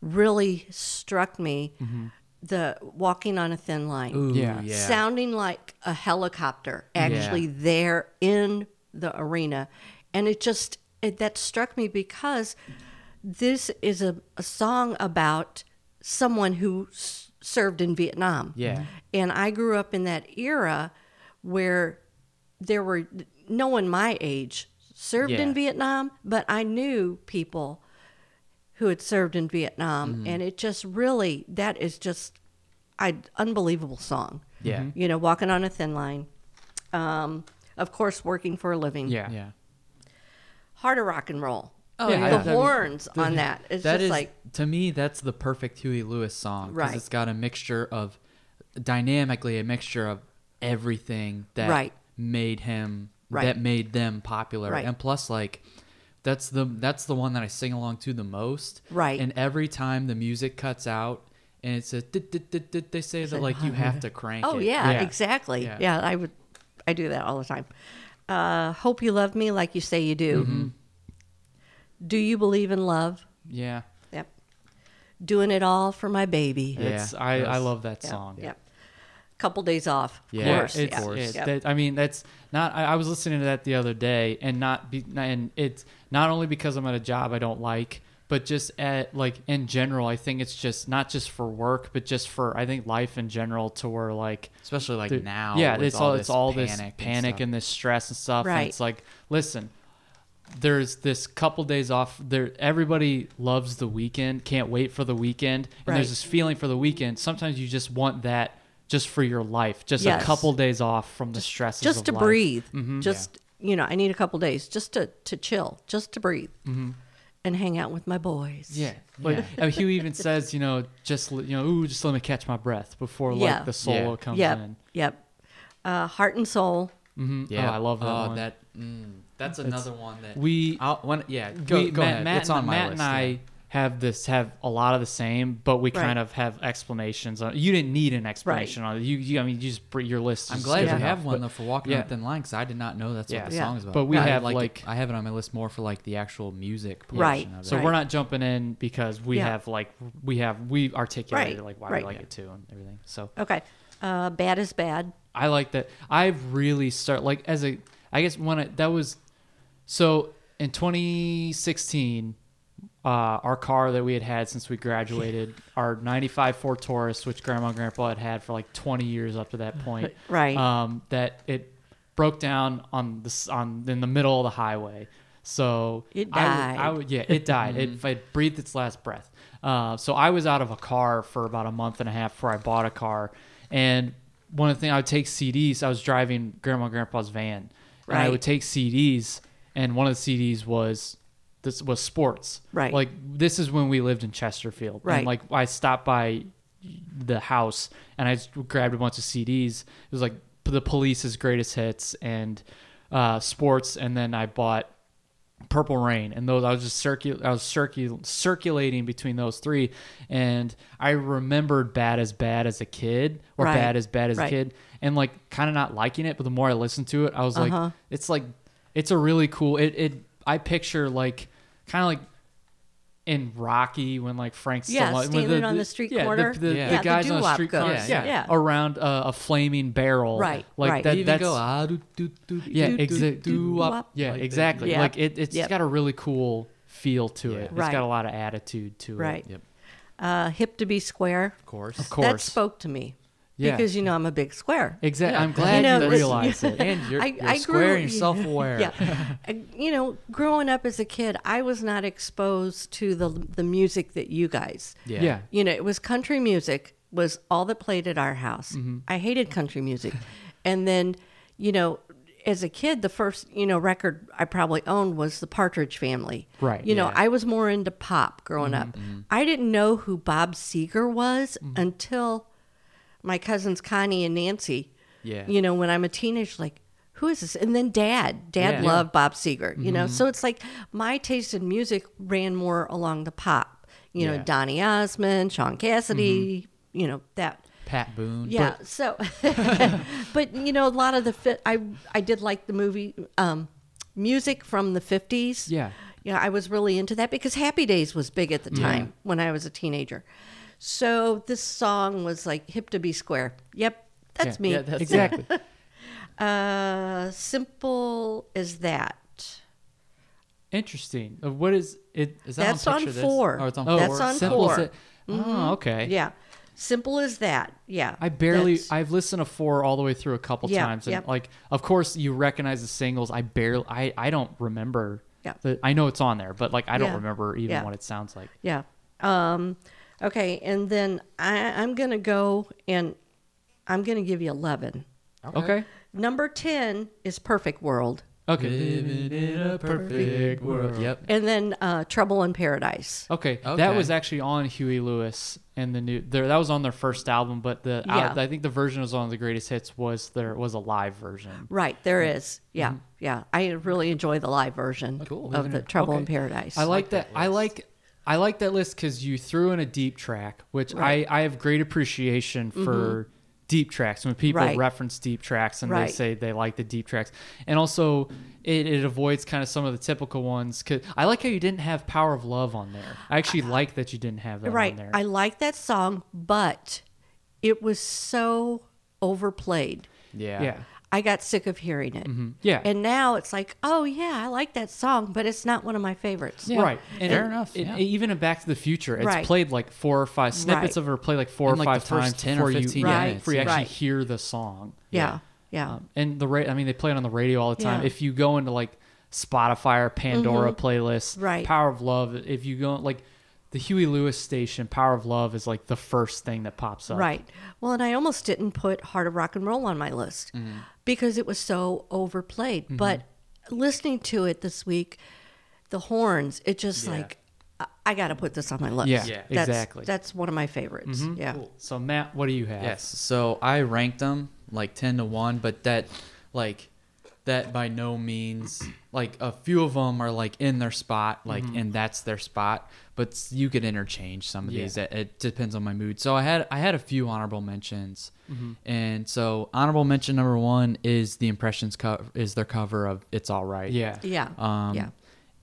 really struck me mm-hmm. the walking on a thin line. Ooh, Yeah. yeah. Sounding like a helicopter actually there in the arena. And it just, it, that struck me because this is a, a song about someone who s- served in Vietnam. Yeah. And I grew up in that era where there were no one my age served Yeah. in Vietnam, but I knew people who had served in Vietnam, Mm-hmm. and it just really that is just I unbelievable song. Yeah. you know, walking on a thin line. Um, of course, working for a living. Yeah. Yeah. heart of rock and roll. Oh, Yeah, yeah. the horns on that. It's That just is- like to me that's the perfect Huey Lewis song because Right. it's got a mixture of dynamically a mixture of everything that Right. made him Right. that made them popular Right. and plus like that's the that's the one that I sing along to the most Right. and every time the music cuts out and it's a they say that like you have to crank Oh it yeah, Yeah. exactly. Yeah. Yeah. I would. I do that all the time. Uh, hope you love me like you say you do. Mm-hmm. Do you believe in love? yeah Yep. Doing it all for my baby. Yeah. It's, I, I love that Yep, song. Yep. Couple days off. Of Yeah, course. it's, yeah. it- Yep. that- I mean, that's not. I, I was listening to that the other day, and not be, and it's not only because I'm at a job I don't like, but just at like in general, I think it's just not just for work, but just for I think life in general, to where like especially like the- now yeah, with it's all, this it's all panic this and panic stuff. and, this stress and stuff. And Right. it's like, listen, there's this couple days off. There, everybody loves the weekend, can't wait for the weekend, and Right. there's this feeling for the weekend. Sometimes you just want that just for your life, just Yes. a couple days off from the stresses. just of to life. Mm-hmm. breathe. Just you know, I need a couple days just to to chill, just to breathe, and hang out with my boys. Mm-hmm. Yeah, like I mean, Hugh even says, you know, just you know, ooh, just let me catch my breath before Yeah. like the solo Yeah. comes Yep. in. Yep. Uh, heart and soul. Mhm. yeah oh, I love that oh, one. that mm, that's another one that we I'll, when yeah go, we, go Matt, ahead Matt, it's on my Matt list and I yeah. Have this have a lot of the same, but we Right. kind of have explanations on. You didn't need an explanation on it. You, you I mean, you just your list. I'm glad good you enough, have one but- though for walking yeah. on thin line because I did not know that's Yeah. what the Yeah. song is about. But we I have, like, like- I have it on my list more for like the actual music portion Right. of it. So Right. we're not jumping in because we Yeah. have like we have we articulated Right, like why right. we like it too and everything. So Okay. Uh, bad is bad. I like that. I've really start like as a I guess when I, that was so in 2016 uh, our car that we had had since we graduated, (laughs) our 95 Ford Taurus, which grandma and grandpa had had for like 20 years up to that (laughs) point. Right. Um, that it broke down on the, on, in the middle of the highway. So It I would- died. I would, yeah, it died. it, it breathed its last breath. Uh, so I was out of a car for about a month and a half before I bought a car. And one of the things I would take CDs. I was driving grandma and grandpa's van, right. and I would take CDs. And one of the CDs was this was sports. Right. Like this is when we lived in Chesterfield. Right. And like I stopped by the house and I grabbed a bunch of CDs. It was like the Police's greatest hits and uh, sports, and then I bought Purple Rain, and those I was just circul I was circul- circulating between those three, and I remembered Bad as Bad as a kid, or Right. Bad as Bad as Right. a kid, and like kind of not liking it. But the more I listened to it, I was Uh-huh. like, it's like it's a really cool. It it I picture like kind of like in Rocky when like Frank Yeah, Stallone when standing on the street yeah, corner. The, the, Yeah. the Yeah, the guys on the street corner, Yeah, yeah, yeah. around a, a flaming barrel, Right, Like right. that. even that's go ah, do, do, do, yeah, do, do, exactly. do. Yeah, Like exactly. Yep. Like it, it's Yep. got a really cool feel to it. It's Right. got a lot of attitude to it. Right. Yep. Uh, hip to be square. Of course. Of course. That spoke to me Yeah. because you know I'm a big square. Exactly. Yeah. I'm glad you, know, it's- realized it. (laughs) And you're, I- you're I square grew- and you're self-aware. Yeah. (laughs) You know, growing up as a kid, I was not exposed to the the music that you guys. Yeah. Yeah. You know, it was country music was all that played at our house. Mm-hmm. I hated country music. and then, you know, as a kid, the first, you know, record I probably owned was the Partridge Family. Right, You know, yeah. I was more into pop growing mm-hmm, up. Mm-hmm. I didn't know who Bob Seger was mm-hmm. until my cousins Connie and Nancy. Yeah. You know, when I'm a teenager, like, who is this? And then dad. Dad Yeah. loved Bob Seger, you know? So it's like my taste in music ran more along the pop. You know, Yeah. Donny Osmond, Shaun Cassidy, you know, that. Pat Boone. Yeah. so, (laughs) (laughs) but you know, a lot of the fit, I I did like the movie um, music from the fifties. Yeah. Yeah, I was really into that because Happy Days was big at the time when I was a teenager. So this song was like hip to be square. Yep, that's Yeah. me. Yeah, that's- (laughs) exactly. uh, simple as that. Interesting. Uh, What is it? Is that That's on, on This? four. Oh, it's on Oh, That's four. on simple four. it- Oh, okay. Yeah, simple as that. Yeah. I barely. That's- I've listened to four all the way through a couple Yeah, times, and yep. like, of course, you recognize the singles. I barely. I. I don't remember. Yeah. The, I know it's on there, but like, I don't remember even what it sounds like. Yeah. Um, okay, and then I, I'm gonna go and I'm gonna give you eleven. Okay. Number ten is Perfect World, Okay. Living in a perfect world. Yep. and then uh, Trouble in Paradise. Okay. That Okay. was actually on Huey Lewis and the new. There, that was on their first album, but the Yeah. I think the version was on the greatest hits was there was a live version. Right, there is. Yeah, Mm-hmm. yeah. I really enjoy the live version Cool. of the Trouble in Okay. Paradise. I like that. I like. I like that list because you threw in a deep track, which Right. Mm-hmm. I, I have great appreciation for deep tracks when people Right. reference deep tracks and they say they like the deep tracks, and also it, it avoids kind of some of the typical ones. Cause I like how you didn't have "Power of Love" on there. I actually like that you didn't have that right. on there. I like that song, but it was so overplayed. Yeah. yeah. I got sick of hearing it. Yeah. And now it's like, oh yeah, I like that song, but it's not one of my favorites. Yeah. Right. And Fair it- enough, it- yeah. even in Back to the Future, it's Right. played like four or five snippets Right. of it are played like four In, or like, five the first times 10 or before you, 15 Right. minutes. before you actually Right. hear the song. Yeah. Yeah. Um, and the ra- I mean, they play it on the radio all the time. Yeah. If you go into like Spotify or Pandora playlists, Mm-hmm. Right. Power of Love. If you go like the Huey Lewis station, Power of Love is like the first thing that pops up. Right. Well, and I almost didn't put Heart of Rock and Roll on my list Mm-hmm. because it was so overplayed. But listening to it this week, the horns, it just like, I, I got to put this on my list. Yeah, Yeah. That's, exactly. Mm-hmm. That's one of my favorites. Yeah. So Matt, what do you have? Yes. So I ranked them like 10 to 1, but that, like, that by no means, like, a few of them are, like, in their spot, like, and that's their spot. But you could interchange some of Yeah. these. It, it depends on my mood. So I had I had a few honorable mentions, and so honorable mention number one is the Impressions co- is their cover of "It's All Right." Yeah. Yeah. Um, yeah.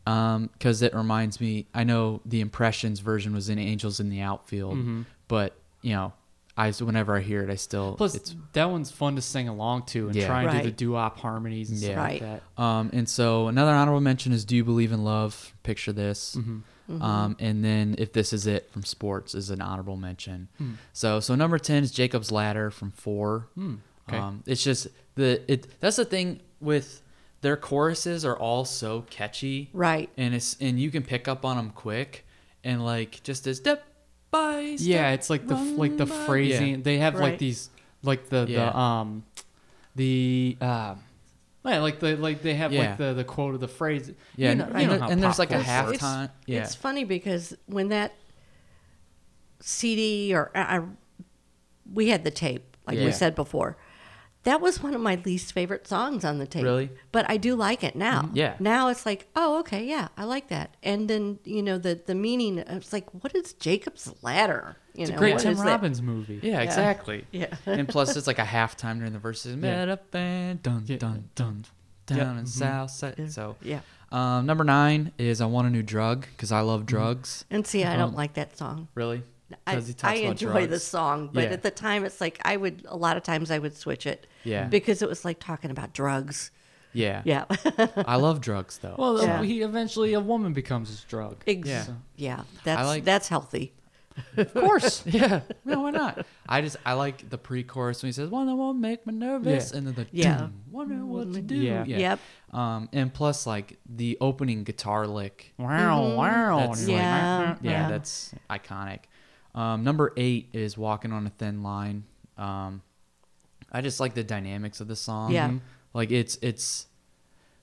Um, because it reminds me. I know the Impressions version was in Angels in the Outfield, Mm-hmm. but you know, I whenever I hear it, I still Plus, it's that one's fun to sing along to and Yeah. try and do the Right. doo-wop harmonies and stuff Yeah. like Right. that. Um, and so another honorable mention is "Do You Believe in Love?" Picture this. Mm-hmm. Um, and then "If This Is It" from Sports is an honorable mention. Hmm. So so number ten is Jacob's Ladder from Four. okay. Um, it's just the it. That's the thing with their choruses are all so catchy, Right. And it's and you can pick up on them quick, and like just as step by step. Yeah, it's like the like the phrasing. Yeah. They have like these like the Yeah. the um the uh yeah, like the like they have Yeah. like the the quote of the phrase. Yeah, you know, and, you and know there- how and there's pop like a culture works. halftime. Yeah, It's funny because when that CD or I, I- we had the tape, like Yeah. we said before, that was one of my least favorite songs on the tape. Really? Mm-hmm. But I do like it now. Yeah. Now it's like, oh, okay, yeah, I like that. And then you know the the meaning. It's like, what is Jacob's Ladder? You It's a great Tim is that? Robbins movie. yeah, exactly. (laughs) Yeah. and plus it's like a halftime during the verses. Met up and dun Yeah. dun dun down in South Side. So Yeah. um, number nine is I want a new drug because I love drugs. And see, I don't Um, like that song. Really? I, 'Cause he talks I enjoy drugs. the song, but Yeah. at the time, it's like I would a lot of times I would switch it. Yeah. Because it was like talking about drugs. Yeah. Yeah. I love drugs though. Well, Yeah. he eventually a woman becomes his drug. Ex- Yeah. yeah. That's like- that's healthy. of course. (laughs) yeah. No, why not? I just I like the pre-chorus when he says, "One that won't make me nervous," Yeah. and then the Yeah. "Dum, Wonder mm-hmm. what to do. Yeah. Yep. Um, and plus like the opening guitar lick. Wow, wow. That's and you're like, Yeah. "Meh, meh." Yeah, Yeah. that's iconic. Um, number eight is "Walking on a Thin Line." Um, I just like the dynamics of the song. Yeah. Like it's it's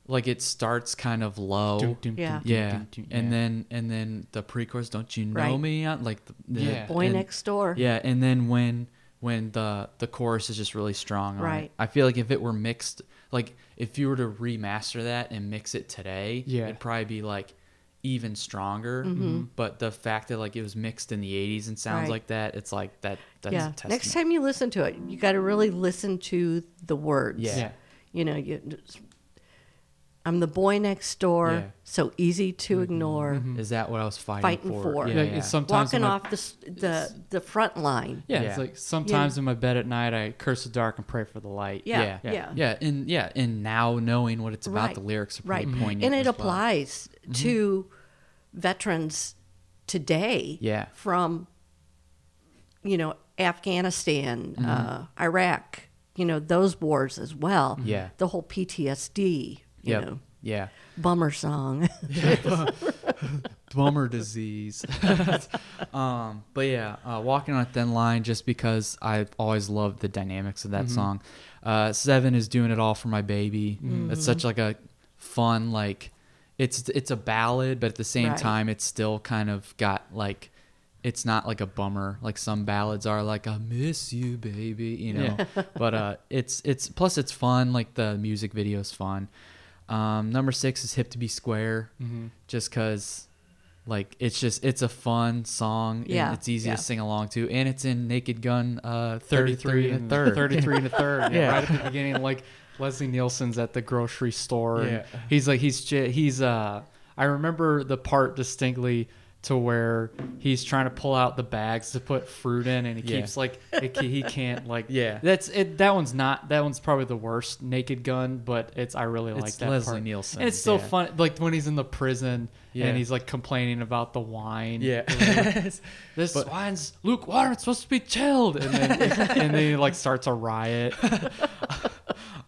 like it starts kind of low. Dum, dum, Yeah. dum, yeah, dum, dum, and yeah. then and then the pre-chorus, "Don't you know Right. me?" uh, Like the, the- Yeah. Boy and- next door. Yeah, and then when when the the chorus is just really strong on it. Right. I feel like if it were mixed, like if you were to remaster that and mix it today, Yeah. it'd probably be like even stronger. Mm-hmm. But the fact that like it was mixed in the '80s and sounds Right. like that, it's like that. That's yeah. a. Next time you listen to it, you got to really listen to the words. Yeah. Yeah. You know, you. I'm the boy next door, Yeah. Mm-hmm. so easy to ignore. Is that what I was fighting, Fighting for? for. Yeah, Yeah, yeah. sometimes Walking when I- off the s- the the front line. Yeah, Yeah. it's like sometimes in my bed at night I curse the dark and pray for the light. Yeah. yeah, Yeah. yeah, and yeah, and now knowing what it's about, Right. the lyrics are right pretty poignant, and it as well. applies to veterans today Yeah. from you know afghanistan Mm-hmm. uh, iraq you know those wars as well Yeah. the whole ptsd you Yep. know Yeah, bummer song (laughs) bummer disease. (laughs) um, but yeah, uh, walking on a thin line, just because I've always loved the dynamics of that song. Uh, Seven is doing it all for my baby. It's such like a fun like, it's it's a ballad, but at the same Right. time, it's still kind of got like. It's not like a bummer like some ballads are like I miss you baby you know (laughs) but uh it's it's plus it's fun like the music video is fun um number six is hip to be square Mm-hmm. just because like it's just it's a fun song Yeah, and it's easy yeah. to sing along to and it's in naked gun uh 33 33 and and a third 33 and a (laughs) third. yeah. Yeah. Right at the beginning, like Leslie Nielsen's at the grocery store. and Yeah. he's like, he's, he's, uh, I remember the part distinctly to where he's trying to pull out the bags to put fruit in and he Yeah. keeps like, it, he can't like, Yeah. that's it. That one's not, that one's probably the worst naked gun, but it's, I really like It's that Leslie part. Nielsen, And it's still yeah. fun. Like when he's in the prison Yeah. and he's like complaining about the wine. yeah (laughs) (laughs) This But- wine's lukewarm. It's supposed to be chilled, and then (laughs) and then he like starts a riot.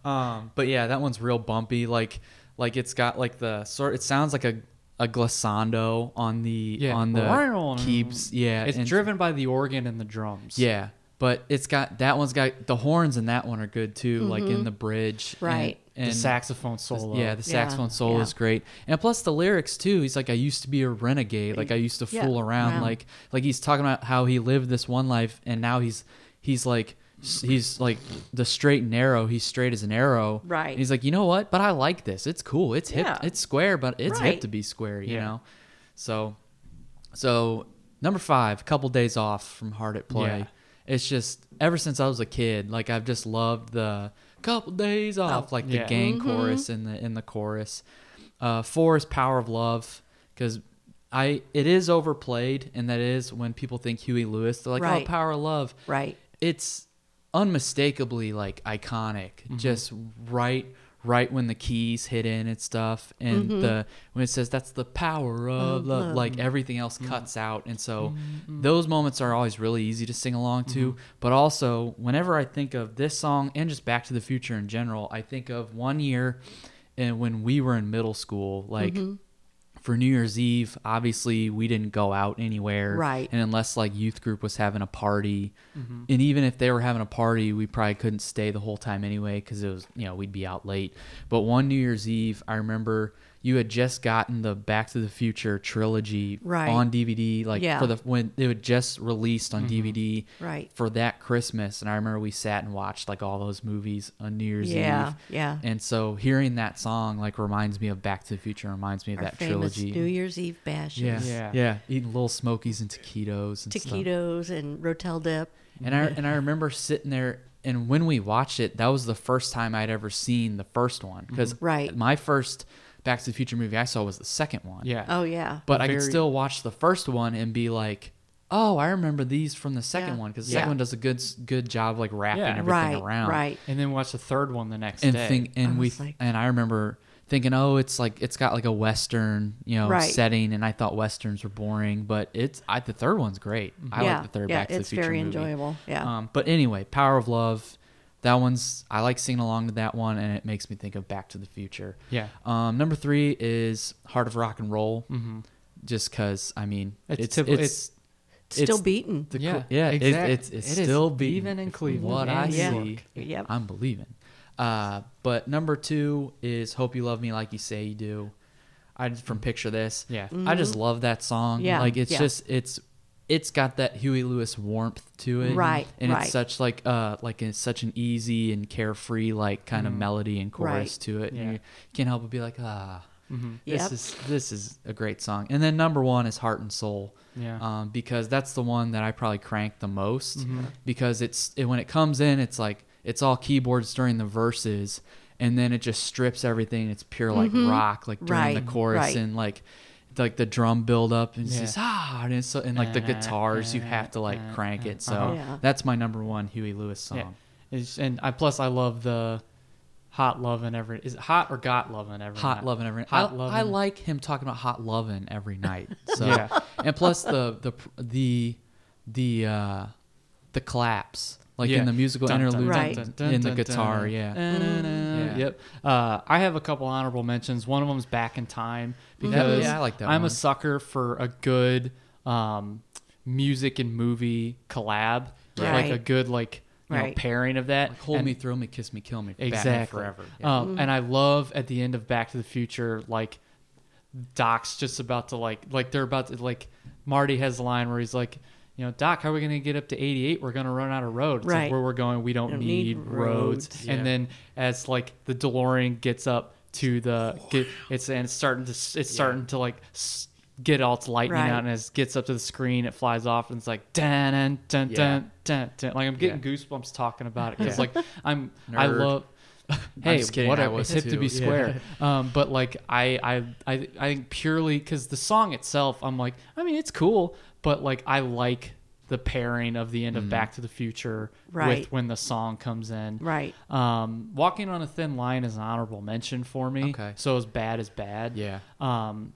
um but yeah that one's real bumpy like like it's got like the sort it sounds like a a glissando on the Yeah, on the keeps yeah It's and- driven by the organ and the drums. Yeah, but it's got that one's got the horns and that one are good too, like in mm-hmm. the bridge. Right. And, the saxophone solo. Yeah, the saxophone Yeah, solo yeah. is great, and plus the lyrics too. He's like, I used to be a renegade, like I used to Yeah, fool around, wow. like like he's talking about how he lived this one life, and now he's he's like s- he's like the straight and narrow. He's straight as an arrow. Right. And he's like, you know what? But I like this. It's cool. It's hip. Yeah. It's square, but it's Right. hip to be square. You Yeah. know. So, so number five, couple days off from Hard at Play. Yeah. It's just ever since I was a kid, like I've just loved the couple days off, like the gang chorus in the in the chorus. Uh, four is Power of Love because I it is overplayed, and that is when people think Huey Lewis, they're like, Right. oh, Power of Love. right it's unmistakably like iconic. Mm-hmm. Just right right when the keys hit in and stuff and the when it says that's the power of love like everything else Mm-hmm. cuts out and so those moments are always really easy to sing along to but also whenever i think of this song and just back to the future in general i think of one year and when we were in middle school like Mm-hmm. For New Year's Eve, obviously we didn't go out anywhere. Right. And unless like youth group was having a party, Mm-hmm. and even if they were having a party, we probably couldn't stay the whole time anyway because it was you know we'd be out late. But one New Year's Eve, I remember you had just gotten the Back to the Future trilogy Right. on DVD, like Yeah. for the when it was just released Mm-hmm. on DVD Right. for that Christmas. And I remember we sat and watched like all those movies on New Year's Yeah, Eve. yeah. And so hearing that song like reminds me of Back to the Future, reminds me of Our that famous trilogy. New Year's Eve bashes. Yeah. Yeah. yeah, Eating little smokies and taquitos and stuff. Taquitos and Rotel dip. And I and I remember sitting there and when we watched it, that was the first time I'd ever seen the first one because Right. my first Back to the Future movie I saw was the second one. Yeah. Oh yeah. But I could still watch the first one and be like, "Oh, I remember these from the second Yeah. one because the Yeah. second one does a good good job like wrapping Yeah. everything right. around." Right. And then watch the third one the next And day. think and I we like- and I remember thinking, "Oh, it's like it's got like a western, you know, Right. setting," and I thought westerns were boring, but it's I the third one's great. I yeah. like the third yeah. Back to it's the Future very movie. enjoyable. Yeah. Um, but anyway, Power of Love, that one's I like singing along to that one, and it makes me think of Back to the Future. Yeah. Um, number three is Heart of Rock and Roll, mm-hmm. just because I mean It's it's typical- it's, Still it's- beaten. the Yeah, cool- yeah, it- it's it's it is still beating. even in Cleveland What I and New see, York. Yep. I'm believing. Uh, but number two is "Hope You Love Me Like You Say You Do." I just from picture this. Yeah. I just love that song. Mm-hmm. Yeah, like it's yeah. just it's it's got that Huey Lewis warmth to it, Right, And right. it's such like uh like it's such an easy and carefree like kind of melody and chorus Mm-hmm. Right. to it. Yeah. And you can't help but be like ah. This Yep. is this is a great song, and then number one is "Heart and Soul," Yeah. um, because that's the one that I probably crank the most. Mm-hmm. Because it's it, when it comes in, it's like it's all keyboards during the verses, and then it just strips everything. It's pure like rock, like during the Mm-hmm. Chorus, right. and like like the drum build up, and it's Yeah. just ah, and, it's so, and like the guitars, you have to like crank it. So Uh-huh. Yeah. that's my number one Huey Lewis song. Yeah. It's, and I plus I love the hot loving every is it hot or got loving every Hot night? loving every hot I, loving I like him talking about hot loving every night. (laughs) So Yeah. and plus the the the the uh the claps like Yeah. in the musical Dun, dun, interlude Right. dun, dun, in the dun, guitar, dun. yeah. Yeah. Yep. Uh, I have a couple honorable mentions. One of them's Back in Time because Yeah, I like that I'm one. a sucker for a good um, music and movie collab, like a good like you know, pairing of that. Like hold And- me, throw me, kiss me, kill me, Batman exactly forever. Yeah. Um, and I love at the end of Back to the Future, like Doc's just about to like like they're about to like Marty has a line where he's like, you know, Doc, how are we gonna get up to 88? We're gonna run out of road. It's like Right. where we're going, we don't, Don't need, need roads. roads. Yeah. And then as like the DeLorean gets up to the get, it's and it's starting to it's starting to like. Get all its lightning Right. out, and as it gets up to the screen, it flies off, and it's like dun dun dun Yeah. dun dun. dun. Like I'm getting Yeah. goosebumps talking about it because Yeah. like I'm (laughs) I love (laughs) hey, just kidding, whatever. I was it's hip to too. be Yeah. square. (laughs) Um, but like I, I, I, I think purely because the song itself, I'm like, I mean, it's cool, but like I like the pairing of the end Mm-hmm. of Back to the Future Right. with when the song comes in. Right. Um, Walking on a Thin Line is an honorable mention for me. Okay. So as bad as bad. Yeah. Um,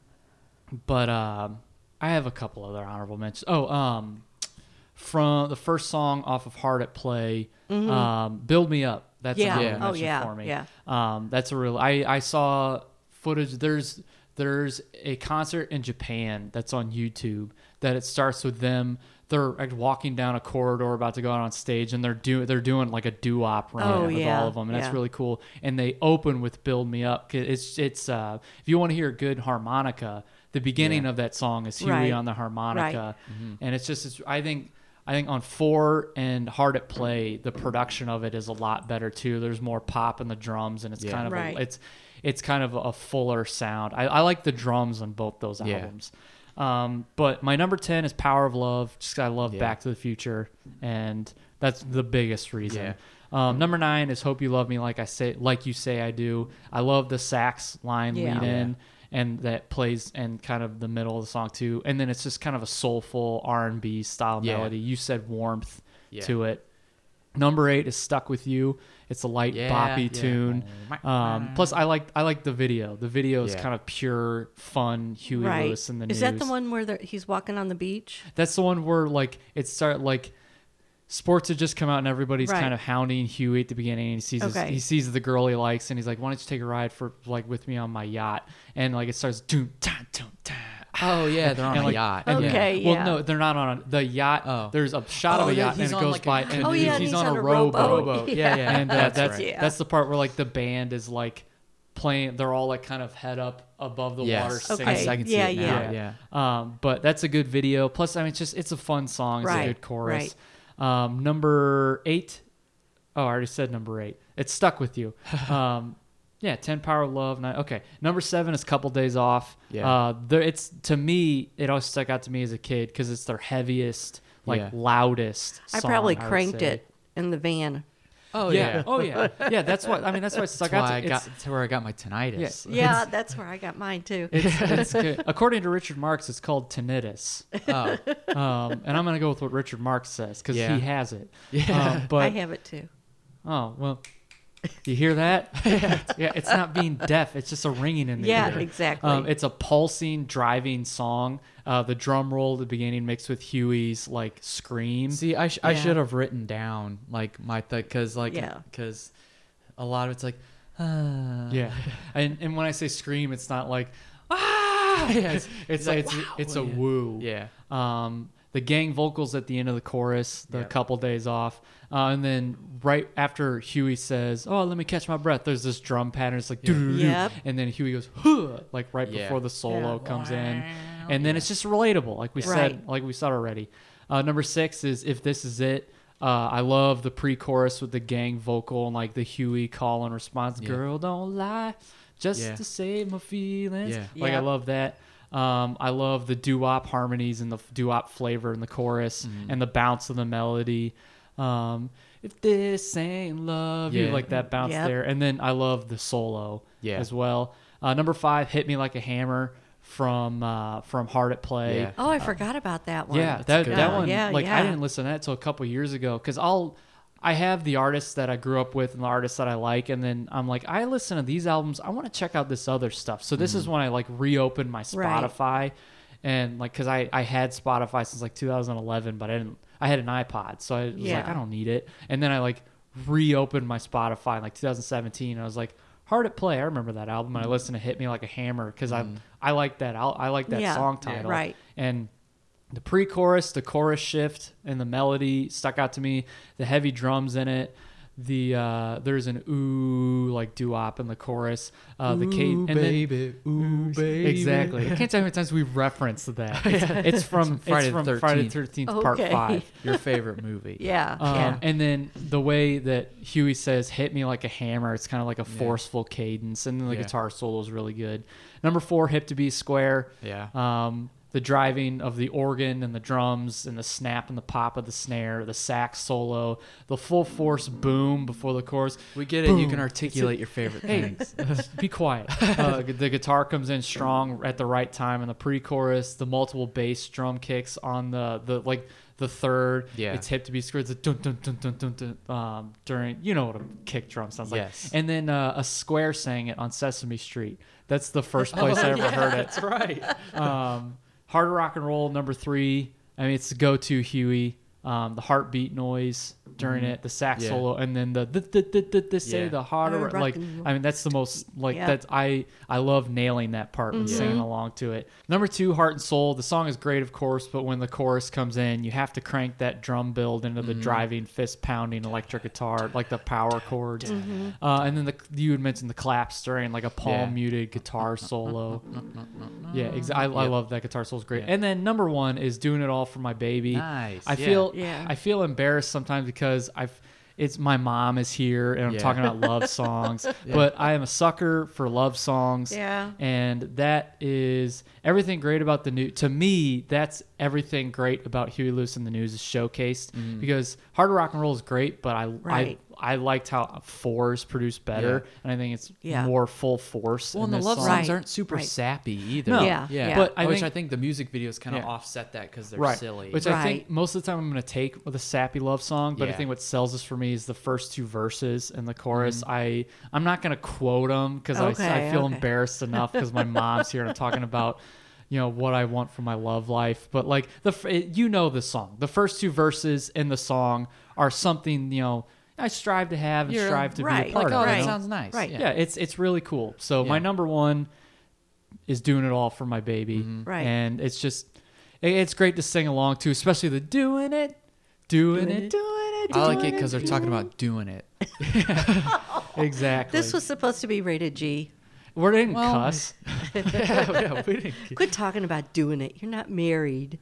but um, I have a couple other honorable mentions. Oh, um, from the first song off of Hard at Play, um, "Build Me Up." That's Mm-hmm. Yeah. a honorable Oh, mention yeah, for me. yeah. Um, that's a real. I I saw footage. There's there's a concert in Japan that's on YouTube that it starts with them. They're like walking down a corridor about to go out on stage, and they're doing they're doing like a doo wop run Oh, with yeah, all of them, and that's yeah. really cool. And they open with "Build Me Up." 'cause It's it's uh, if you want to hear a good harmonica, the beginning of that song is Huey Right. on the harmonica, Right. Mm-hmm. and it's just it's, I think I think on Fore and Hard at Play, the production of it is a lot better too. There's more pop in the drums, and it's Yeah. kind of Right. a, it's it's kind of a fuller sound. I, I like the drums on both those Yeah. albums. Um, but my number ten is Power of Love. Just 'cause I love Yeah. Back to the Future, and that's the biggest reason. Yeah. Um, number nine is Hope You Love Me Like I Say, Like You Say I Do. I love the sax line Yeah. lead in, and that plays and kind of the middle of the song too. And then it's just kind of a soulful R and B style Yeah. melody. You said warmth Yeah. to it, Number eight is "Stuck with You." It's a light Yeah, boppy yeah. tune. Um, plus, I like I like the video. The video is Yeah. kind of pure fun. Huey right. Lewis in the news. Is that the one where he's walking on the beach? That's the one where like it start like sports had just come out and everybody's Right. kind of hounding Huey at the beginning. And he sees his- he sees the girl he likes and he's like, "Why don't you take a ride for like with me on my yacht?" And like it starts doom ta doom ta. Oh yeah, they're on and, a like, yacht. and- Okay, yeah. Well, no, they're not on a, the yacht. Oh. There's a shot Oh, of a yacht and it goes like, a- by, (laughs) and Oh, yeah, and he's, he's on, on a a rowboat. rowboat. (laughs) Yeah, yeah. and uh, That's that's right. That's the part where like the band is like playing. They're all like kind of head up above the Yes. water. Okay. singing. I can see Yeah, it now. yeah. yeah. Um, but that's a good video. Plus, I mean, it's just it's a fun song. It's Right, a good chorus. Um, number eight. Oh, I already said number eight. It's stuck with you. (laughs) Um, yeah, ten power love. Nine, okay, number seven is a couple days off. Yeah. Uh, there, it's to me, it always stuck out to me as a kid because it's their heaviest, like Yeah. loudest. I probably cranked say. it in the van. Oh yeah. yeah. Oh yeah. Yeah. That's what I mean. That's why it stuck That's out. why I to, got. it's- That's where I got my tinnitus. Yeah, that's where I got mine too. (laughs) it's, it's good. (laughs) According to Richard Marx, it's called tinnitus. Oh, Um, and I'm gonna go with what Richard Marx says because Yeah. he has it. Yeah. Um, but I have it too. Oh well, you hear that? (laughs) yeah, it's not being deaf; it's just a ringing in the Yeah, ear. exactly. Um, it's a pulsing, driving song. Uh, the drum roll at the beginning mixed with Huey's like scream. See, I, sh- I should have written down like my thing because like Yeah. because a lot of it's like uh, yeah, and and when I say scream, it's not like ah. (laughs) Yeah, it's it's like, it's, "Wow." it's a Yeah. woo. yeah Um, the gang vocals at the end of the chorus, the Yep. couple days off, uh, and then right after Huey says, "Oh, let me catch my breath," there's this drum pattern. It's like, Yep. and then Huey goes, huh, like right Yeah. before the solo Yeah. comes in, and then it's just relatable, like we said, Right. like we said already. Uh, number six is "If This Is It." Uh, I love the pre-chorus with the gang vocal and like the Huey call and response. Yeah. Girl, don't lie, just Yeah. to save my feelings. Yeah. Like I love that. Um, I love the doo-wop harmonies and the doo-wop flavor in the chorus Mm-hmm. and the bounce of the melody. Um, if this ain't love, you Yeah. like that bounce Yep. there. And then I love the solo Yeah. as well. Uh, number five, hit me like a hammer from uh, from Hard at Play. Yeah. Oh, I forgot about that one. Yeah, that good that one. one. Yeah, like I didn't listen to that until a couple years ago because I'll I have the artists that I grew up with and the artists that I like, and then I'm like I listen to these albums. I want to check out this other stuff. So this is mm-hmm. when I like reopened my Right. Spotify, and like because I I had Spotify since like 2011, but I didn't. I had an iPod, so I was like I don't need it. And then I like reopened my Spotify in like 2017. And I was like. Hard at play. I remember that album. And I mm. listened to "Hit Me Like a Hammer" because I mm. I like that. I like that Yeah. song Yeah. title. Right. And the pre-chorus, the chorus shift, and the melody stuck out to me. The heavy drums in it. The uh, there's an ooh like doo-wop in the chorus. Uh, the cadence, and then, ooh baby. exactly. I can't tell you how many times we've referenced that. (laughs) It's, it's from Friday it's the from Friday the 13th. Thirteenth Part Five. (laughs) Your favorite movie? Yeah. Um, yeah. And then the way that Huey says "hit me like a hammer," it's kind of like a forceful cadence, and then the Yeah. guitar solo is really good. Number four, "Hip to Be Square." Yeah. Um, the driving of the organ and the drums and the snap and the pop of the snare, the sax solo, the full force boom before the chorus. We get it. You can articulate your favorite Hey, things. (laughs) be quiet. Uh, the guitar comes in strong at the right time in the pre-chorus. The multiple bass drum kicks on the the like the third. Yeah. it's hip to be squared. It's a dun dun dun dun dun dun. Um, during you know what a kick drum sounds like. Yes. And then uh, a square sang it on Sesame Street. That's the first (laughs) place I ever heard it. (laughs) That's right. Um, Hard Rock and Roll number three. I mean, it's the go-to Huey. Um, the heartbeat noise during mm-hmm. it, the sax Yeah. solo, and then the the the the, the, the say Yeah. the hard Hard oh, rock like. I mean, that's the most like Yeah. that's I I love nailing that part and mm-hmm. singing along to it. Number two, Heart and Soul. The song is great, of course, but when the chorus comes in, you have to crank that drum build into the mm-hmm. driving, fist pounding electric guitar, like the power chords. Uh, and then the you had mentioned the claps during like a palm Yeah. muted guitar (laughs) solo. Yeah, exactly. I, I love that guitar solo is great. Yeah. And then number one is doing it all for my baby. Nice, I yeah. feel Yeah. I feel embarrassed sometimes because I've it's my mom is here and I'm Yeah. talking about love (laughs) songs, but I am a sucker for love songs. Yeah. And that is everything great about the new. To me, that's everything great about Huey Lewis and the News is showcased Mm-hmm. because hard rock and roll is great, but I Right. I I liked how Fore's produced better, and I think it's Yeah. more full force. Well, in and the love songs Right, aren't super right. sappy either. No. Yeah, yeah. yeah. But I which think- I think the music videos kind of Yeah. offset that because they're right. silly. Which I think most of the time I'm going to take with a sappy love song, but I think what sells this for me is the first two verses and the chorus. Mm-hmm. I I'm not going to quote them because I, I feel okay. embarrassed enough because my mom's here and I'm talking about you know what I want for my love life. But like the you know the song, the first two verses in the song are something you know I strive to have and You're- strive to right, be a part like, oh, of. that you sounds nice. Right. Yeah. yeah, it's it's really cool. So my number one is doing it all for my baby, Mm-hmm. Right. And it's just it- it's great to sing along to, especially the doing it, doing, Doing it, it. doing it. I like it because they're talking about doing it. (laughs) exactly. This was supposed to be rated G. we didn't Well, cuss. yeah, (laughs) yeah, we didn't. (laughs) Quit talking about doing it. You're not married.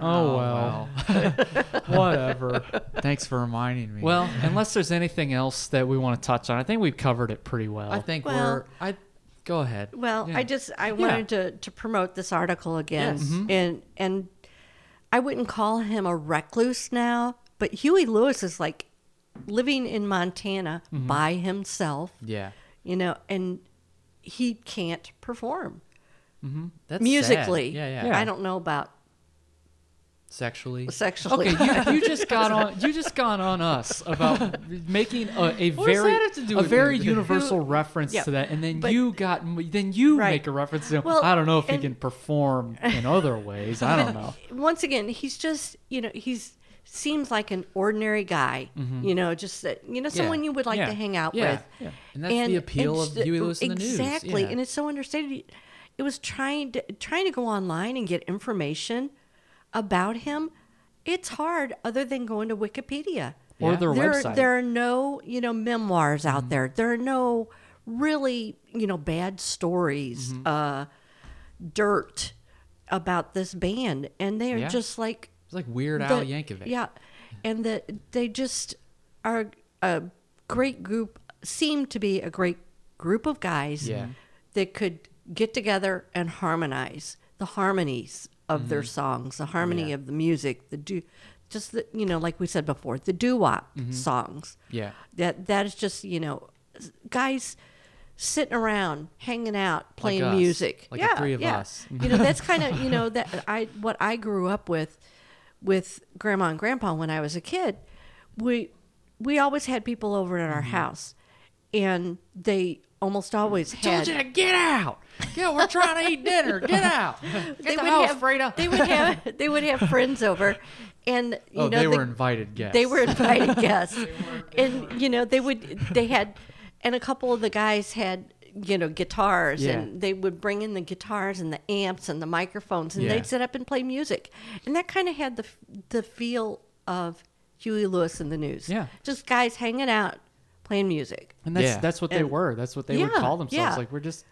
Oh well, (laughs) whatever. Thanks for reminding me. Well, unless there's anything else that we want to touch on, I think we've covered it pretty well. I think Well- we're. I go ahead. Well, Yeah. I just I wanted to to promote this article again, Yes. Mhm. and and I wouldn't call him a recluse now, but Huey Lewis is like living in Montana Mm-hmm. by himself, Yeah. you know, and he can't perform mm-hmm. That's musically. sad. Yeah, yeah. Yeah. I don't know about Sexually. sexually. Okay, you, you (laughs) just got on you just got on us about making a, a very that have to do a very anything? universal reference Yeah, to that, and then but- you got then you Right. make a reference to. Well, I don't know if he can perform in other ways. I don't (laughs) know. Once again, he's just you know he's seems like an ordinary guy, you know, just that you know someone you would like Yeah. to hang out Yeah. with. Yeah. And that's the appeal of s- Huey Lewis and the News. Exactly, Yeah. and it's so understated. It was trying to trying to go online and get information about him. It's hard, other than going to Wikipedia Or their there, website. there are no, you know, memoirs Mm-hmm. out there. There are no really, you know, bad stories, Mm-hmm. uh, dirt about this band, and they are Yeah. just like It's like Weird the- Al Yankovic. Yeah, and that they just are a great group. Seem to be a great group of guys Yeah. that could get together and harmonize the harmonies of their songs, the harmony Mm-hmm. Yeah. of the music, the do, just the you know, like we said before, the doo wop Mm-hmm. songs. Yeah. That that is just you know, guys sitting around, hanging out, playing us, music. like the yeah, three of yeah. us. you know, that's (laughs) kind of you know that I what I grew up with, with grandma and grandpa when I was a kid. We we always had people over at Mm-hmm. our house, and they almost always had. Told you to get out. Yeah, we're trying to eat dinner. Get (laughs) out. Get they the would house, have Freda. they would have they would have friends over, and (laughs) you oh, know they the- were invited guests. they were invited (laughs) guests, and you know they would they had, and a couple of the guys had you know guitars, Yeah. and they would bring in the guitars and the amps and the microphones, and Yeah. they'd sit up and play music, and that kind of had the the feel of Huey Lewis and the news. Yeah. just guys hanging out playing music, And that's Yeah. that's what they were. That's what they would call themselves. yeah. Like we're just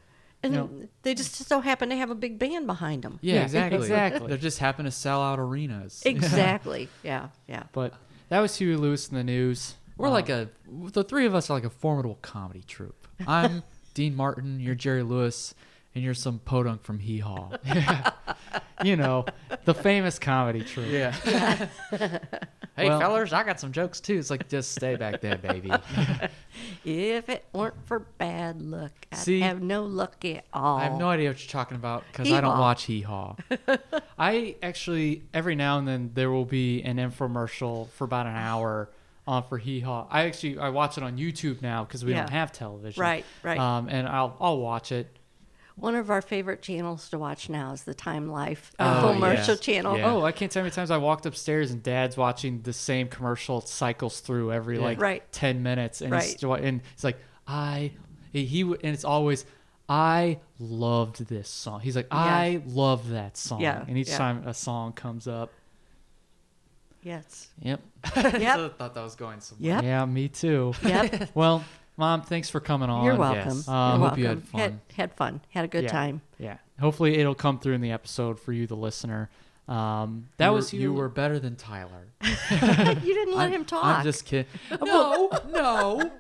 and you know, they just so happen to have a big band behind them. Yeah, Yeah, exactly. exactly. They just happen to sell out arenas. (laughs) Exactly. yeah, yeah. but that was Huey Lewis and the news. We're like um, a the three of us are like a formidable comedy troupe. I'm Dean Martin, you're Jerry Lewis, and you're some podunk from Hee Haw. (laughs) you know, the famous comedy troupe. Yeah. (laughs) hey Well- fellers, I got some jokes too. It's like just stay back there, baby. (laughs) If it weren't for bad luck, I'd See, have no luck at all. I have no idea what you're talking about because I don't watch Hee Haw. I actually every now and then there will be an infomercial for about an hour on for Hee Haw. I actually I watch it on YouTube now because we Yeah. don't have television. Right, right. Um, and I'll I'll watch it. One of our favorite channels to watch now is the Time Life Oh, infomercial yeah. channel. Yeah. Oh, I can't tell how many times I walked upstairs and Dad's watching the same commercial cycles through every like Right. ten minutes, and he's Right. and he's like, I he, and it's always. I loved this song. He's like, I love that song. Yeah, And each yeah. time a song comes up, Yes. yep, (laughs) Yep. thought that was going somewhere. Yep. yeah, me too. (laughs) Yep. (laughs) Well, Mom, thanks for coming on. You're welcome. yes. Uh, You're hope welcome. you had fun. Had, had fun. Had a good yeah. time. Yeah. Hopefully it'll come through in the episode for you, the listener. Um, that You was were, you were better than Tyler. you didn't let I'm- him talk. I'm just kidding. No, no.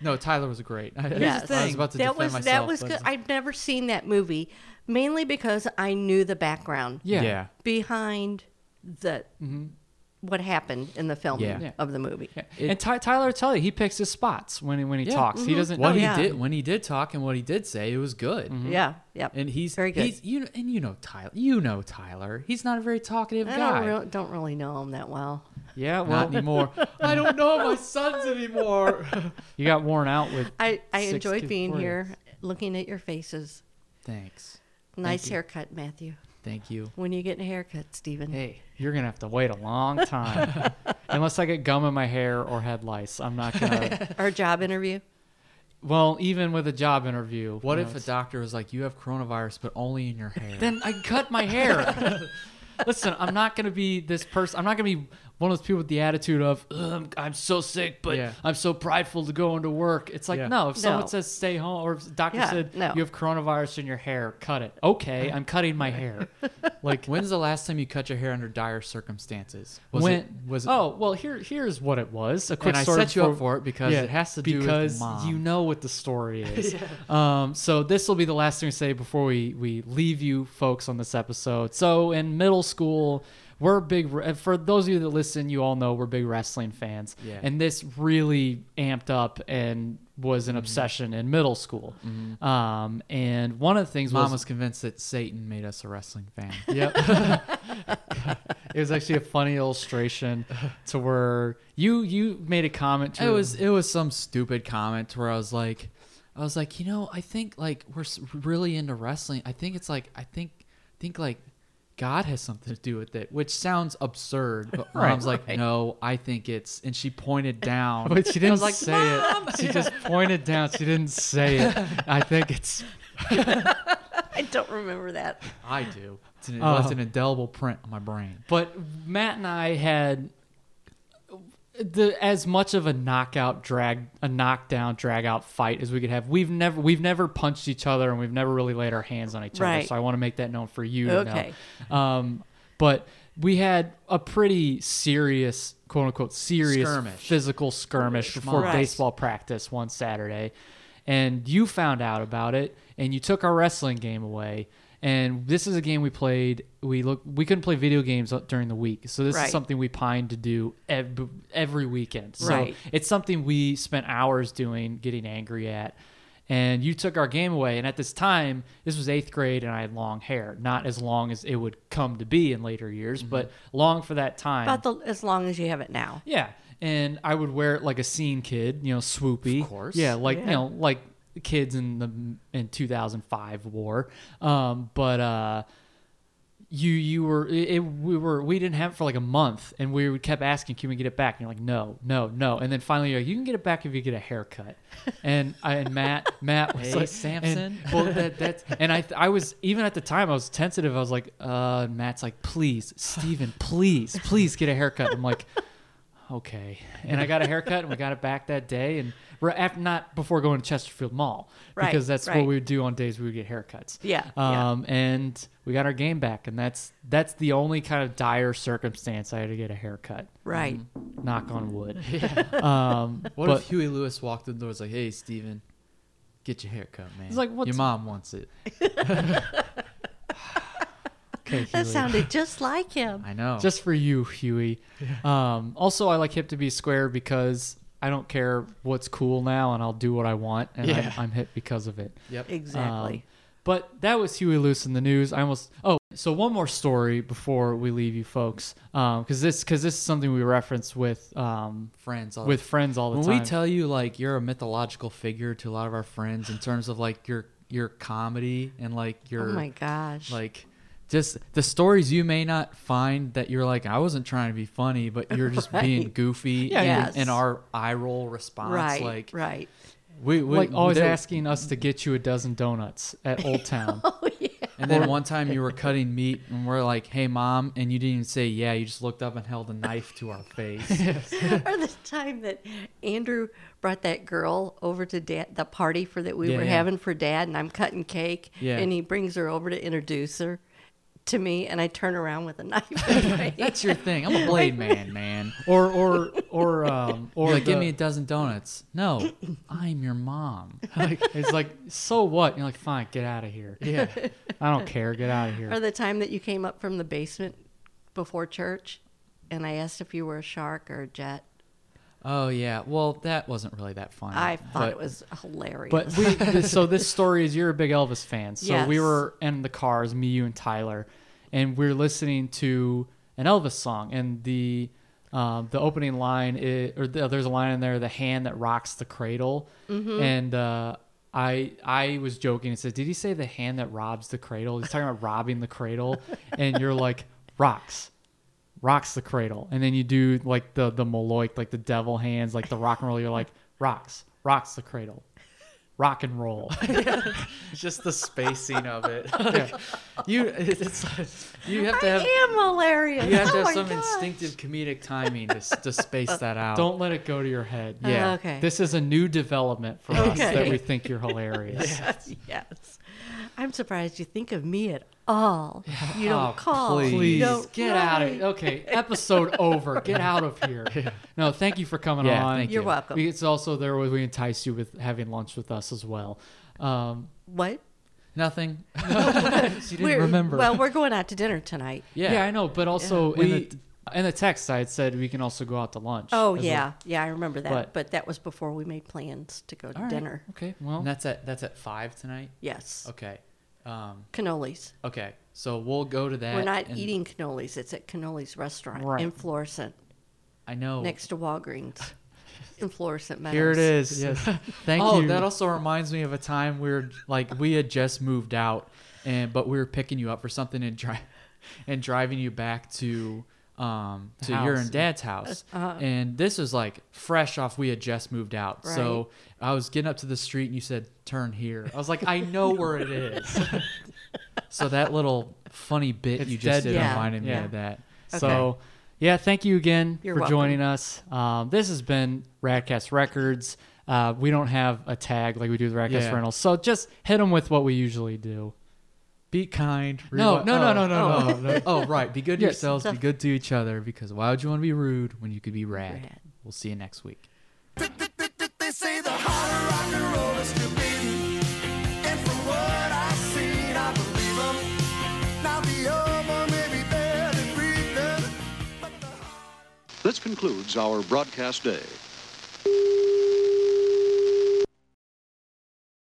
No, Tyler was great. Here's the Yes. thing. I was about to that defend was myself. that was good. I've never seen that movie, mainly because I knew the background yeah. yeah. behind the mm-hmm. what happened in the filming Yeah. of the movie. and Ty- Tyler tell you he picks his spots when he, when he Yeah. talks. He mm-hmm. doesn't. What Oh, he yeah. did when he did talk and what he did say, it was good. Mm-hmm. Yeah, yep. And he's Very good. He's, you and you know Tyler. You know Tyler. He's not a very talkative I guy. don't, real don't really know him that well. Yeah, well, Not anymore. (laughs) I don't know my sons anymore. (laughs) you got worn out with. I, I Six enjoyed being here, looking at your faces. Thanks. Nice haircut, Matthew. Thank you. When you getting a haircut, Stephen? Hey, you're gonna have to wait a long time, (laughs) unless I get gum in my hair or head lice. I'm not gonna. (laughs) Our job interview. well, even with a job interview, What if know, a doctor was like, "You have coronavirus, but only in your hair"? Then I cut my hair. (laughs) Listen, I'm not gonna be this person. I'm not gonna be one of those people with the attitude of "Ugh, I'm so sick, but Yeah. I'm so prideful to go into work. It's like Yeah. no. If someone No. says stay home, or if the doctor Yeah, said no. you have coronavirus in your hair, cut it. Okay, I'm cutting my (laughs) hair. Like When's the last time you cut your hair under dire circumstances? Was when, it was it, oh well here here's what it was a quick and I story set you before- up for it because it has to do because with mom. you know what the story (laughs) is um, so this will be the last thing we say before we we leave you folks on this episode so in middle school we're big for those of you that listen you all know we're big wrestling fans Yeah. and this really amped up and was Mm-hmm. an obsession in middle school um, and one of the things Mom was was convinced that Satan made us a wrestling fan. (laughs) Yep. (laughs) it was actually a funny illustration to where you you made a comment to It was it was some stupid comment to where I was like, I was like, you know, I think like we're really into wrestling. I think it's like I think think like God has something to do with it, which sounds absurd. But (laughs) Right, mom's like, no, I think it's, and she pointed down. (laughs) but she didn't was like, say it. She just (laughs) pointed down. She didn't say it. I think it's I don't remember that. I do. It's an, Oh. it's an indelible print on my brain. But Matt and I had the as much of a knockout drag a knockdown drag out fight as we could have. We've never we've never punched each other and we've never really laid our hands on each other. So I want to make that known for you. to know. Okay. Um, but we had a pretty serious quote unquote serious Skirmish. physical skirmish before Right. baseball practice one Saturday. And you found out about it and you took our wrestling game away. And this is a game we played. We look. We couldn't play video games uh, during the week, so this Right. is something we pined to do ev- every weekend. So Right. it's something we spent hours doing, getting angry at. And you took our game away. And at this time, this was eighth grade, and I had long hair. Not as long as it would come to be in later years, mm-hmm. but long for that time. About the as long as you have it now. Yeah, and I would wear it like a scene kid, you know, swoopy. Of course. Yeah, like you know, like kids in the in 2005 war. Um, but uh, you you were it, we were we didn't have it for like a month, and we kept asking, "Can we get it back?" And you're like, "No, no, no." And then finally, you're like, "You can get it back if you get a haircut." (laughs) And I and Matt Matt was Hey, like, Samson. and- well, that, that's and I I was even at the time I was tentative. I was like, uh, Matt's like, "Please, Steven, please, please get a haircut." I'm like okay. And I got a haircut and we got it back that day. And we're after, not before going to Chesterfield Mall Right, because that's what we would do on days we would get haircuts. Yeah, yeah. Um, and we got our game back, and that's that's the only kind of dire circumstance I had to get a haircut. Right. Knock on wood. (laughs) um, What but if Huey Lewis walked in the door and was like, hey, Steven, get your hair cut, man. He's like, "What's- Your mom wants it. (laughs) (laughs) okay, That sounded (laughs) just like him. I know. just for you, Huey. Um, also, I like hip to be square because I don't care what's cool now, and I'll do what I want, and Yeah. I'm, I'm hip because of it. Yep. (laughs) Exactly. Um, but that was Huey Lewis and the news. I almost oh, so one more story before we leave you folks, because this because this is something we reference with um, friends. All with friends all the when time. we tell you like you're a mythological figure to a lot of our friends in terms of like your your comedy and like your oh my gosh. like just the stories you may not find that you're like I wasn't trying to be funny, but (laughs) you're just being goofy. Yeah, and, yes. and our eye roll response, right. like right. we, we like always there- asking us to get you a dozen donuts at Old (laughs) Town. Oh yeah. And then one time you were cutting meat, and we're like, "Hey, mom," and you didn't even say yeah. You just looked up and held a knife to our face. (laughs) or the time that Andrew brought that girl over to dad, the party for that we Yeah, were yeah. having for dad, and I'm cutting cake, Yeah. and he brings her over to introduce her to me, and I turn around with a knife. in my (laughs) hand. That's your thing. I'm a blade man, man. or or or um (laughs) or Or like, give me a dozen donuts. No, I'm your mom. (laughs) like it's like so what? You're like fine, get out of here. Yeah. I don't care, get out of here. or the time that you came up from the basement before church and I asked if you were a shark or a jet. Oh yeah. Well, that wasn't really that funny. I thought but- it was hilarious. But we, (laughs) so this story is you're a big Elvis fan. So we were in the cars, me, you, and Tyler, and we are listening to an Elvis song, and the um, the opening line is, or the, there's a line in there, the hand that rocks the cradle, Mm-hmm. and uh, I I was joking and said, did he say the hand that robs the cradle? He's talking about robbing the cradle, and you're like rocks. Rocks the cradle, and then you do like the the Moloch, like the devil hands, like the rock and roll. You're like rocks, rocks the cradle, rock and roll. (laughs) It's just the spacing of it. (laughs) you it's you have to have I have am hilarious. you have to Oh have my some gosh. instinctive comedic timing to to space (laughs) that out. Don't let it go to your head. Yeah. Uh, okay. This is a new development for us Okay. that we think you're hilarious. Yes. yes. I'm surprised you think of me at all. You don't Oh, call. please. You Please don't get out of write. Okay, episode over. Get out of here. (laughs) No, thank you for coming Yeah, on. thank You're you. welcome. It's also there where we entice you with having lunch with us as well. Um, What? Nothing. (laughs) (laughs) you didn't We're, remember. Well, we're going out to dinner tonight. yeah. yeah. I know, but also We- in the in the text I had said we can also go out to lunch. Oh yeah, well. yeah, I remember that. But- But, that was before we made plans to go to All right. dinner. Okay. Well, And that's at that's at five tonight. Yes, Okay. Um, cannolis. okay. So we'll go to that. We're not and eating cannolis. It's at Cannoli's restaurant Right. in Florissant, I know. next to Walgreens, (laughs) in Florissant Meadows. here it is. Yes. (laughs) Thank you. oh, you. that also reminds me of a time we were like we had just moved out, and but we were picking you up for something and dri- and driving you back to um to your house. and dad's house. And this was like fresh off. We had just moved out, so I was getting up to the street, and you said turn here. I was like, I know where it is. (laughs) so that little funny bit It's you just dead did Yeah. reminded me Yeah. of that. So, yeah, thank you again You're for welcome. joining us. Um, this has been Radkast Records. Uh, we don't have a tag like we do with Radkast Yeah. Rentals, so just hit them with what we usually do. Be kind. No, no, no, oh, no, no, oh, no, no. Oh, right. Be good to Yes. yourselves. Be good to each other. Because why would you want to be rude when you could be rad? Rad. We'll see you next week. They say the heart of rock and roll is still beating. And from what I've seen, I believe 'em. Now the other may be dead and breathing. This concludes our broadcast day.